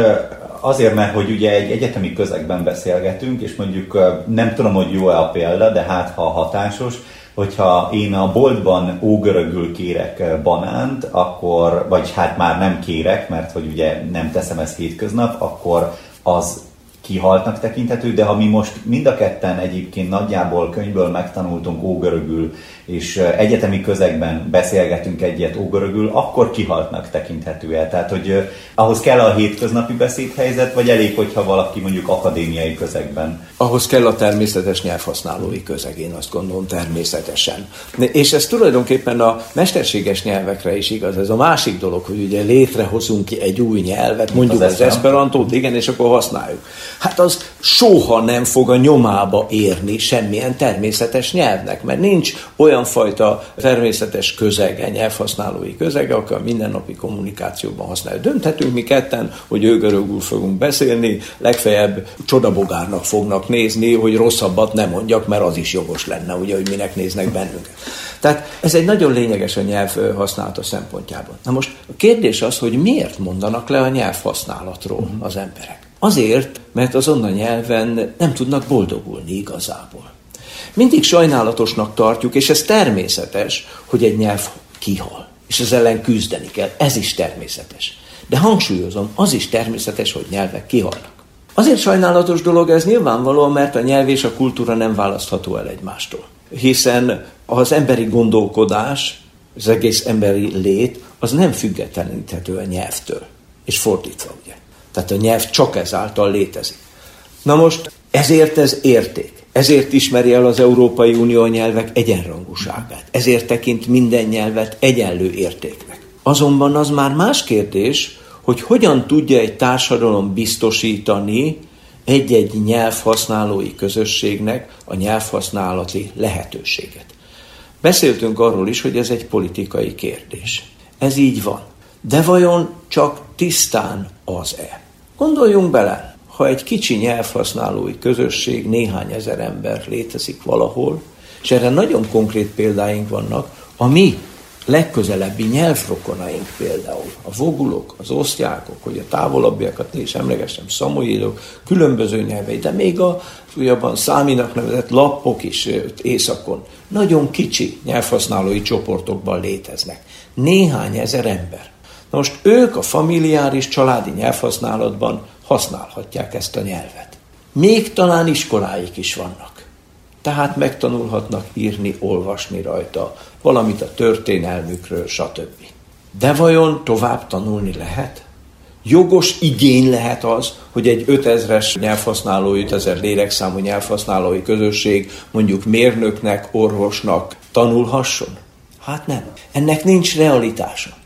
azért, mert hogy ugye egy egyetemi közegben beszélgetünk, és mondjuk nem tudom, hogy jó-e a példa, de hát ha hatásos, hogyha én a boltban ógörögül kérek banánt, akkor, vagy hát már nem kérek, mert hogy ugye nem teszem ezt hétköznap, akkor az kihaltnak tekinthető, de ha mi most mind a ketten egyébként nagyjából könyvből megtanultunk ógörögül, és egyetemi közegben beszélgetünk egyet ógörögül, akkor kihaltnak tekinthető el. Tehát, hogy ahhoz kell a hétköznapi beszédhelyzet, vagy elég, hogyha valaki mondjuk akadémiai közegben? Ahhoz kell a természetes nyelvhasználói közeg, én azt gondolom természetesen. És ez tulajdonképpen a mesterséges nyelvekre is igaz. Ez a másik dolog, hogy ugye létrehozunk ki egy új nyelvet, mondjuk az, az esperantót, igen, és akkor használjuk. Hát az soha nem fog a nyomába érni semmilyen természetes nyelvnek, mert nincs olyan fajta természetes közege, nyelvhasználói közege, aki a mindennapi kommunikációban használja. Dönthetünk mi ketten, hogy ő görögül fogunk beszélni, legfeljebb csodabogárnak fognak nézni, hogy rosszabbat nem mondjak, mert az is jogos lenne, ugye, hogy minek néznek bennünket. Tehát ez egy nagyon lényeges a nyelv használata szempontjából. Na most a kérdés az, hogy miért mondanak le a nyelvhasználatról az emberek. Azért, mert azon a nyelven nem tudnak boldogulni igazából. Mindig sajnálatosnak tartjuk, és ez természetes, hogy egy nyelv kihal, és ez ellen küzdeni kell. Ez is természetes. De hangsúlyozom, az is természetes, hogy nyelvek kihalnak. Azért sajnálatos dolog ez nyilvánvalóan, mert a nyelv és a kultúra nem választható el egymástól. Hiszen az emberi gondolkodás, az egész emberi lét, az nem függetleníthető a nyelvtől. És fordítva, ugye. Tehát a nyelv csak ezáltal létezik. Na most ezért ez érték. Ezért ismeri el az Európai Unió nyelvek egyenrangúságát. Ezért tekint minden nyelvet egyenlő értéknek. Azonban az már más kérdés, hogy hogyan tudja egy társadalom biztosítani egy-egy nyelvhasználói közösségnek a nyelvhasználati lehetőséget. Beszéltünk arról is, hogy ez egy politikai kérdés. Ez így van. De vajon csak tisztán az-e? Gondoljunk bele, ha egy kicsi nyelvhasználói közösség, néhány ezer ember létezik valahol, és erre nagyon konkrét példáink vannak, a mi legközelebbi nyelvrokonaink például, a vogulok, az osztyákok, hogy a távolabbiakat is emlegessem, szamoidok, különböző nyelvei, de még a újabban száminak nevezett lappok is északon nagyon kicsi nyelvhasználói csoportokban léteznek. Néhány ezer ember. Na most ők a familiáris családi nyelvhasználatban használhatják ezt a nyelvet. Még talán iskoláik is vannak. Tehát megtanulhatnak írni, olvasni rajta, valamit a történelmükről, stb. De vajon tovább tanulni lehet? Jogos igény lehet az, hogy egy 5000-es nyelvhasználói, 5000 lélekszámú nyelvhasználói közösség mondjuk mérnöknek, orvosnak tanulhasson? Hát nem. Ennek nincs realitása.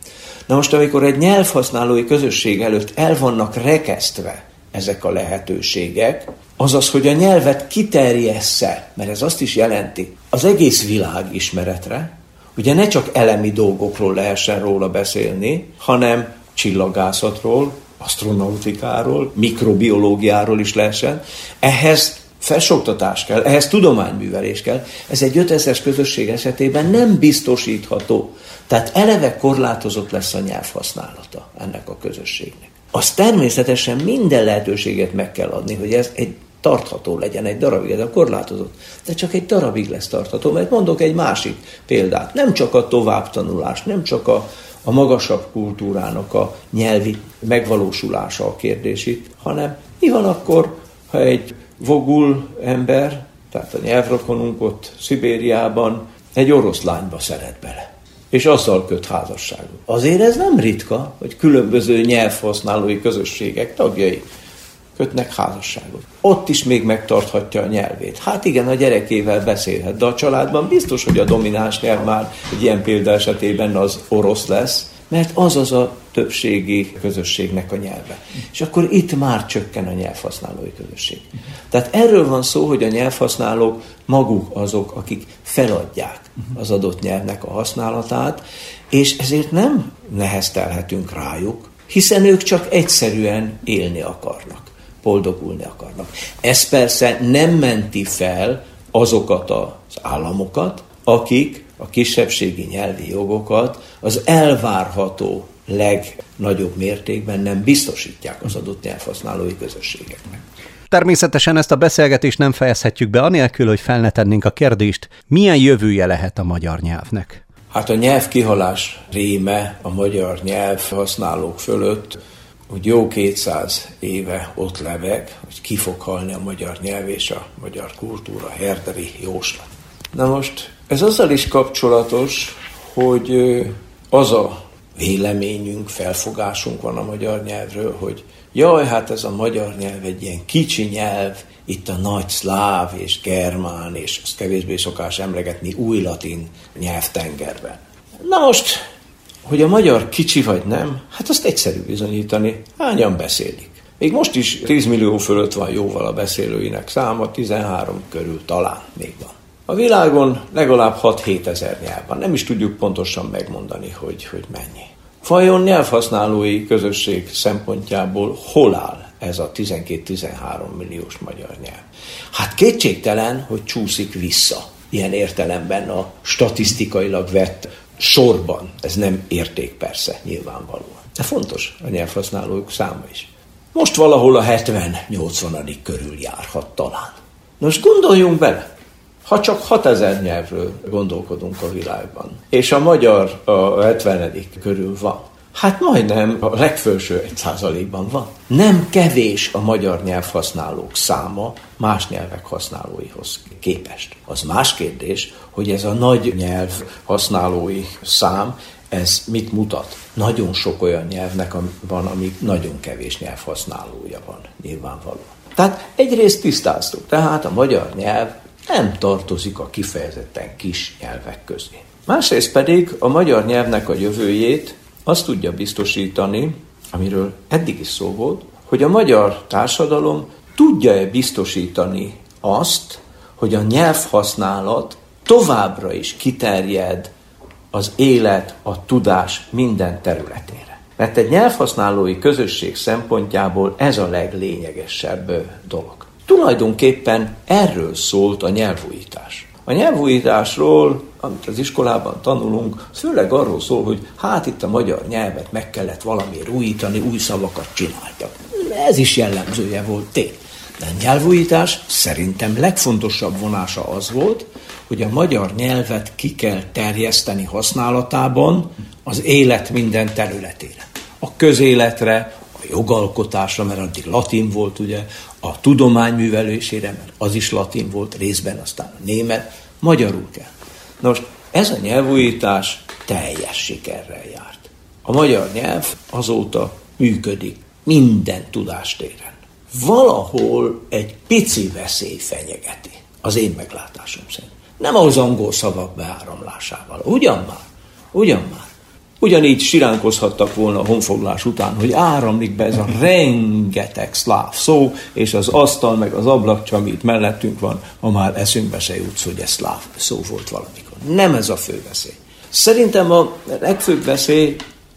Na most, amikor egy nyelvhasználói közösség előtt el vannak rekesztve ezek a lehetőségek, azaz, hogy a nyelvet kiterjessze, mert ez azt is jelenti, az egész világ ismeretre, ugye ne csak elemi dolgokról lehessen róla beszélni, hanem csillagászatról, astronautikáról, mikrobiológiáról is lehessen. Ehhez felsoktatás kell, ehhez tudományművelés kell. Ez egy 5000 közösség esetében nem biztosítható. Tehát eleve korlátozott lesz a nyelvhasználata ennek a közösségnek. Az természetesen minden lehetőséget meg kell adni, hogy ez egy tartható legyen egy darabig, ez a korlátozott. De csak egy darabig lesz tartható, mert mondok egy másik példát. Nem csak a továbbtanulás, nem csak a, a magasabb kultúrának a nyelvi megvalósulása a kérdés itt, hanem mi van akkor, ha egy vogul ember, tehát a nyelvrokonunk ott Szibériában egy orosz lányba szeret bele és azzal köt házasságot. Azért ez nem ritka, hogy különböző nyelvhasználói közösségek tagjai kötnek házasságot. Ott is még megtarthatja a nyelvét. Hát igen, a gyerekével beszélhet, de a családban biztos, hogy a domináns nyelv már egy ilyen példa esetében az orosz lesz, mert az az a többségi közösségnek a nyelve. És akkor itt már csökken a nyelvhasználói közösség. Tehát erről van szó, hogy a nyelvhasználók maguk azok, akik feladják az adott nyelvnek a használatát, és ezért nem neheztelhetünk rájuk, hiszen ők csak egyszerűen élni akarnak, boldogulni akarnak. Ez persze nem menti fel azokat az államokat, akik a kisebbségi nyelvi jogokat az elvárható legnagyobb mértékben nem biztosítják az adott nyelvhasználói közösségeknek. Természetesen ezt a beszélgetést nem fejezhetjük be, anélkül, hogy felnetennénk a kérdést, milyen jövője lehet a magyar nyelvnek? Hát a nyelv kihalás réme a magyar nyelv használók fölött, hogy jó 200 éve ott leveg, hogy ki fog halni a magyar nyelv és a magyar kultúra, herderi jóslat. Na most ez azzal is kapcsolatos, hogy az a véleményünk, felfogásunk van a magyar nyelvről, hogy jaj, hát ez a magyar nyelv egy ilyen kicsi nyelv, itt a nagy szláv és germán, és azt kevésbé szokás emlegetni új latin nyelvtengerben. Na most, hogy a magyar kicsi vagy nem, hát azt egyszerű bizonyítani. Hányan beszélik? Még most is 10 millió fölött van jóval a beszélőinek száma, 13 körül talán még van. A világon legalább 6-7 ezer nyelv van, nem is tudjuk pontosan megmondani, hogy, hogy mennyi. Vajon nyelvhasználói közösség szempontjából hol áll ez a 12-13 milliós magyar nyelv? Hát kétségtelen, hogy csúszik vissza ilyen értelemben a statisztikailag vett sorban. Ez nem érték persze, nyilvánvalóan. De fontos a nyelvhasználók száma is. Most valahol a 70-80 körül járhat talán. Most gondoljunk bele, ha csak 6000 nyelvről gondolkodunk a világban, és a magyar a 70. körül van, Hát majdnem a legfelső egy százalékban van. Nem kevés a magyar nyelvhasználók száma más nyelvek használóihoz képest. Az más kérdés, hogy ez a nagy nyelv használói szám, ez mit mutat? Nagyon sok olyan nyelvnek van, ami nagyon kevés nyelvhasználója van, nyilvánvalóan. Tehát egyrészt tisztáztuk, tehát a magyar nyelv nem tartozik a kifejezetten kis nyelvek közé. Másrészt pedig a magyar nyelvnek a jövőjét azt tudja biztosítani, amiről eddig is szó volt, hogy a magyar társadalom tudja-e biztosítani azt, hogy a nyelvhasználat továbbra is kiterjed az élet, a tudás minden területére. Mert egy nyelvhasználói közösség szempontjából ez a leglényegesebb dolog. Tulajdonképpen erről szólt a nyelvújítás. A nyelvújításról, amit az iskolában tanulunk, főleg arról szól, hogy hát itt a magyar nyelvet meg kellett valamiért újítani, új szavakat csináltak. Ez is jellemzője volt tény. De a nyelvújítás szerintem legfontosabb vonása az volt, hogy a magyar nyelvet ki kell terjeszteni használatában az élet minden területére. A közéletre, a jogalkotásra, mert addig latin volt, ugye, a tudomány művelésére, mert az is latin volt, részben aztán a német, magyarul kell. Nos, ez a nyelvújítás teljes sikerrel járt. A magyar nyelv azóta működik minden tudástéren. Valahol egy pici veszély fenyegeti, az én meglátásom szerint. Nem az angol szavak beáramlásával, ugyan már, ugyan már. Ugyanígy siránkozhattak volna a honfoglalás után, hogy áramlik be ez a rengeteg szláv szó, és az asztal meg az ablak, ami itt mellettünk van, ha már eszünkbe se jutsz, hogy ez szláv szó volt valamikor. Nem ez a fő veszély. Szerintem a legfőbb veszély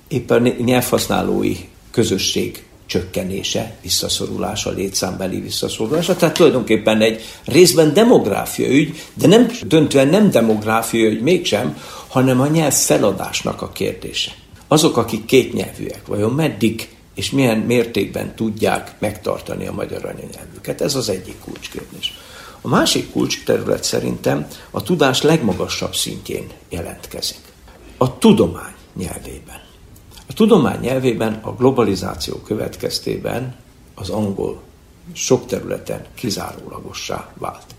éppen nyelvhasználói közösség csökkenése, visszaszorulása, létszámbeli visszaszorulása. Tehát tulajdonképpen egy részben demográfia ügy, de nem döntően nem demográfia ügy mégsem, hanem a nyelv feladásnak a kérdése. Azok, akik kétnyelvűek, vajon meddig és milyen mértékben tudják megtartani a magyar anyanyelvüket? Ez az egyik kulcskérdés. A másik kulcsterület szerintem a tudás legmagasabb szintjén jelentkezik. A tudomány nyelvében. A tudomány nyelvében a globalizáció következtében az angol sok területen kizárólagossá vált.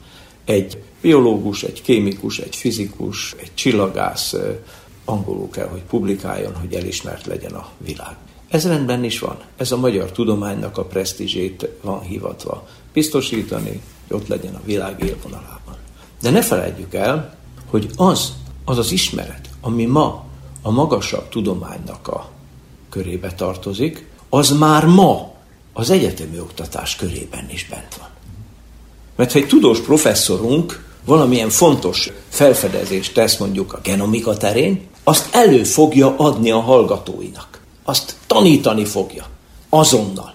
Egy biológus, egy kémikus, egy fizikus, egy csillagász angolul kell, hogy publikáljon, hogy elismert legyen a világ. Ez rendben is van. Ez a magyar tudománynak a presztízsét van hivatva biztosítani, hogy ott legyen a világ élvonalában. De ne felejtjük el, hogy az, az az ismeret, ami ma a magasabb tudománynak a körébe tartozik, az már ma az egyetemi oktatás körében is bent van. Mert ha egy tudós professzorunk valamilyen fontos felfedezést tesz mondjuk a genomika terén, azt elő fogja adni a hallgatóinak. Azt tanítani fogja. Azonnal.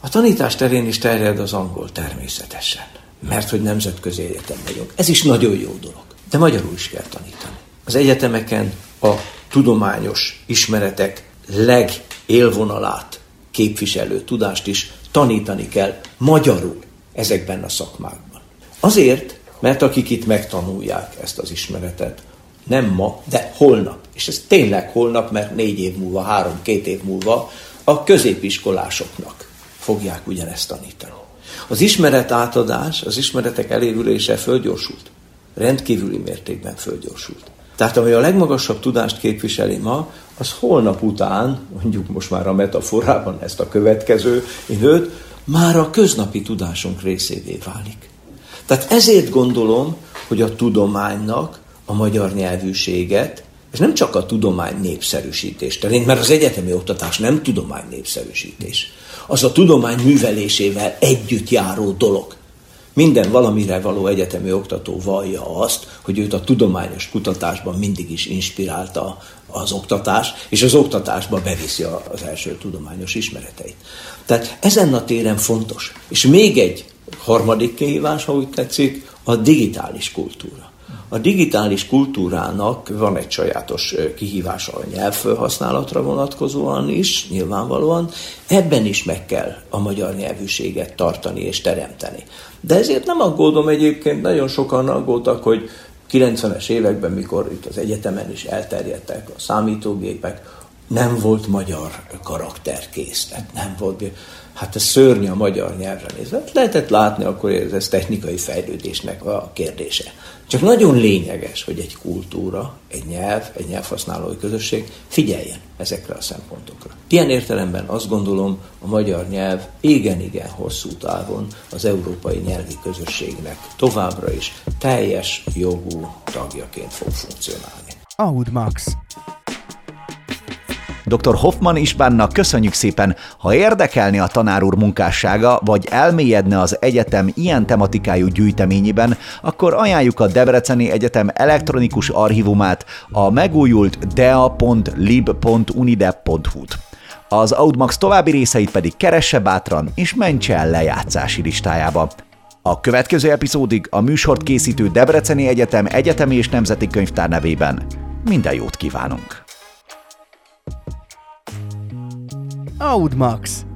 A tanítás terén is terjed az angol természetesen. Mert hogy nemzetközi egyetem vagyunk. Ez is nagyon jó dolog. De magyarul is kell tanítani. Az egyetemeken a tudományos ismeretek legélvonalát képviselő tudást is tanítani kell magyarul ezekben a szakmákban. Azért, mert akik itt megtanulják ezt az ismeretet, nem ma, de holnap, és ez tényleg holnap, mert négy év múlva, három, két év múlva a középiskolásoknak fogják ugyanezt tanítani. Az ismeret átadás, az ismeretek elérülése fölgyorsult. Rendkívüli mértékben fölgyorsult. Tehát ami a legmagasabb tudást képviseli ma, az holnap után, mondjuk most már a metaforában ezt a következő időt, már a köznapi tudásunk részévé válik. Tehát ezért gondolom, hogy a tudománynak a magyar nyelvűséget, és nem csak a tudomány népszerűsítés terén, mert az egyetemi oktatás nem tudomány népszerűsítés. Az a tudomány művelésével együtt járó dolog. Minden valamire való egyetemi oktató vallja azt, hogy őt a tudományos kutatásban mindig is inspirálta az oktatás, és az oktatásba beviszi az első tudományos ismereteit. Tehát ezen a téren fontos. És még egy harmadik kihívás, ha úgy tetszik, a digitális kultúra. A digitális kultúrának van egy sajátos kihívása a nyelvfelhasználatra vonatkozóan is, nyilvánvalóan. Ebben is meg kell a magyar nyelvűséget tartani és teremteni. De ezért nem aggódom egyébként, nagyon sokan aggódtak, hogy 90-es években, mikor itt az egyetemen is elterjedtek a számítógépek, nem volt magyar karakterkész, tehát nem volt, hát ez szörnyű a magyar nyelvre nézve. Hát lehetett látni akkor, hogy ez technikai fejlődésnek a kérdése. Csak nagyon lényeges, hogy egy kultúra, egy nyelv, egy nyelvhasználói közösség figyeljen ezekre a szempontokra. Ilyen értelemben azt gondolom, a magyar nyelv igen-igen hosszú távon az európai nyelvi közösségnek továbbra is teljes jogú tagjaként fog funkcionálni. Aud Max. Dr. Hoffman Istvánnak köszönjük szépen, ha érdekelni a tanár úr munkássága, vagy elmélyedne az egyetem ilyen tematikájú gyűjteményében, akkor ajánljuk a Debreceni Egyetem elektronikus archívumát, a megújult dea.lib.unidep.hu-t. Az Audmax további részeit pedig keresse bátran és mentse el lejátszási listájába. A következő epizódig a műsort készítő Debreceni Egyetem Egyetemi és Nemzeti Könyvtár nevében minden jót kívánunk! Audmax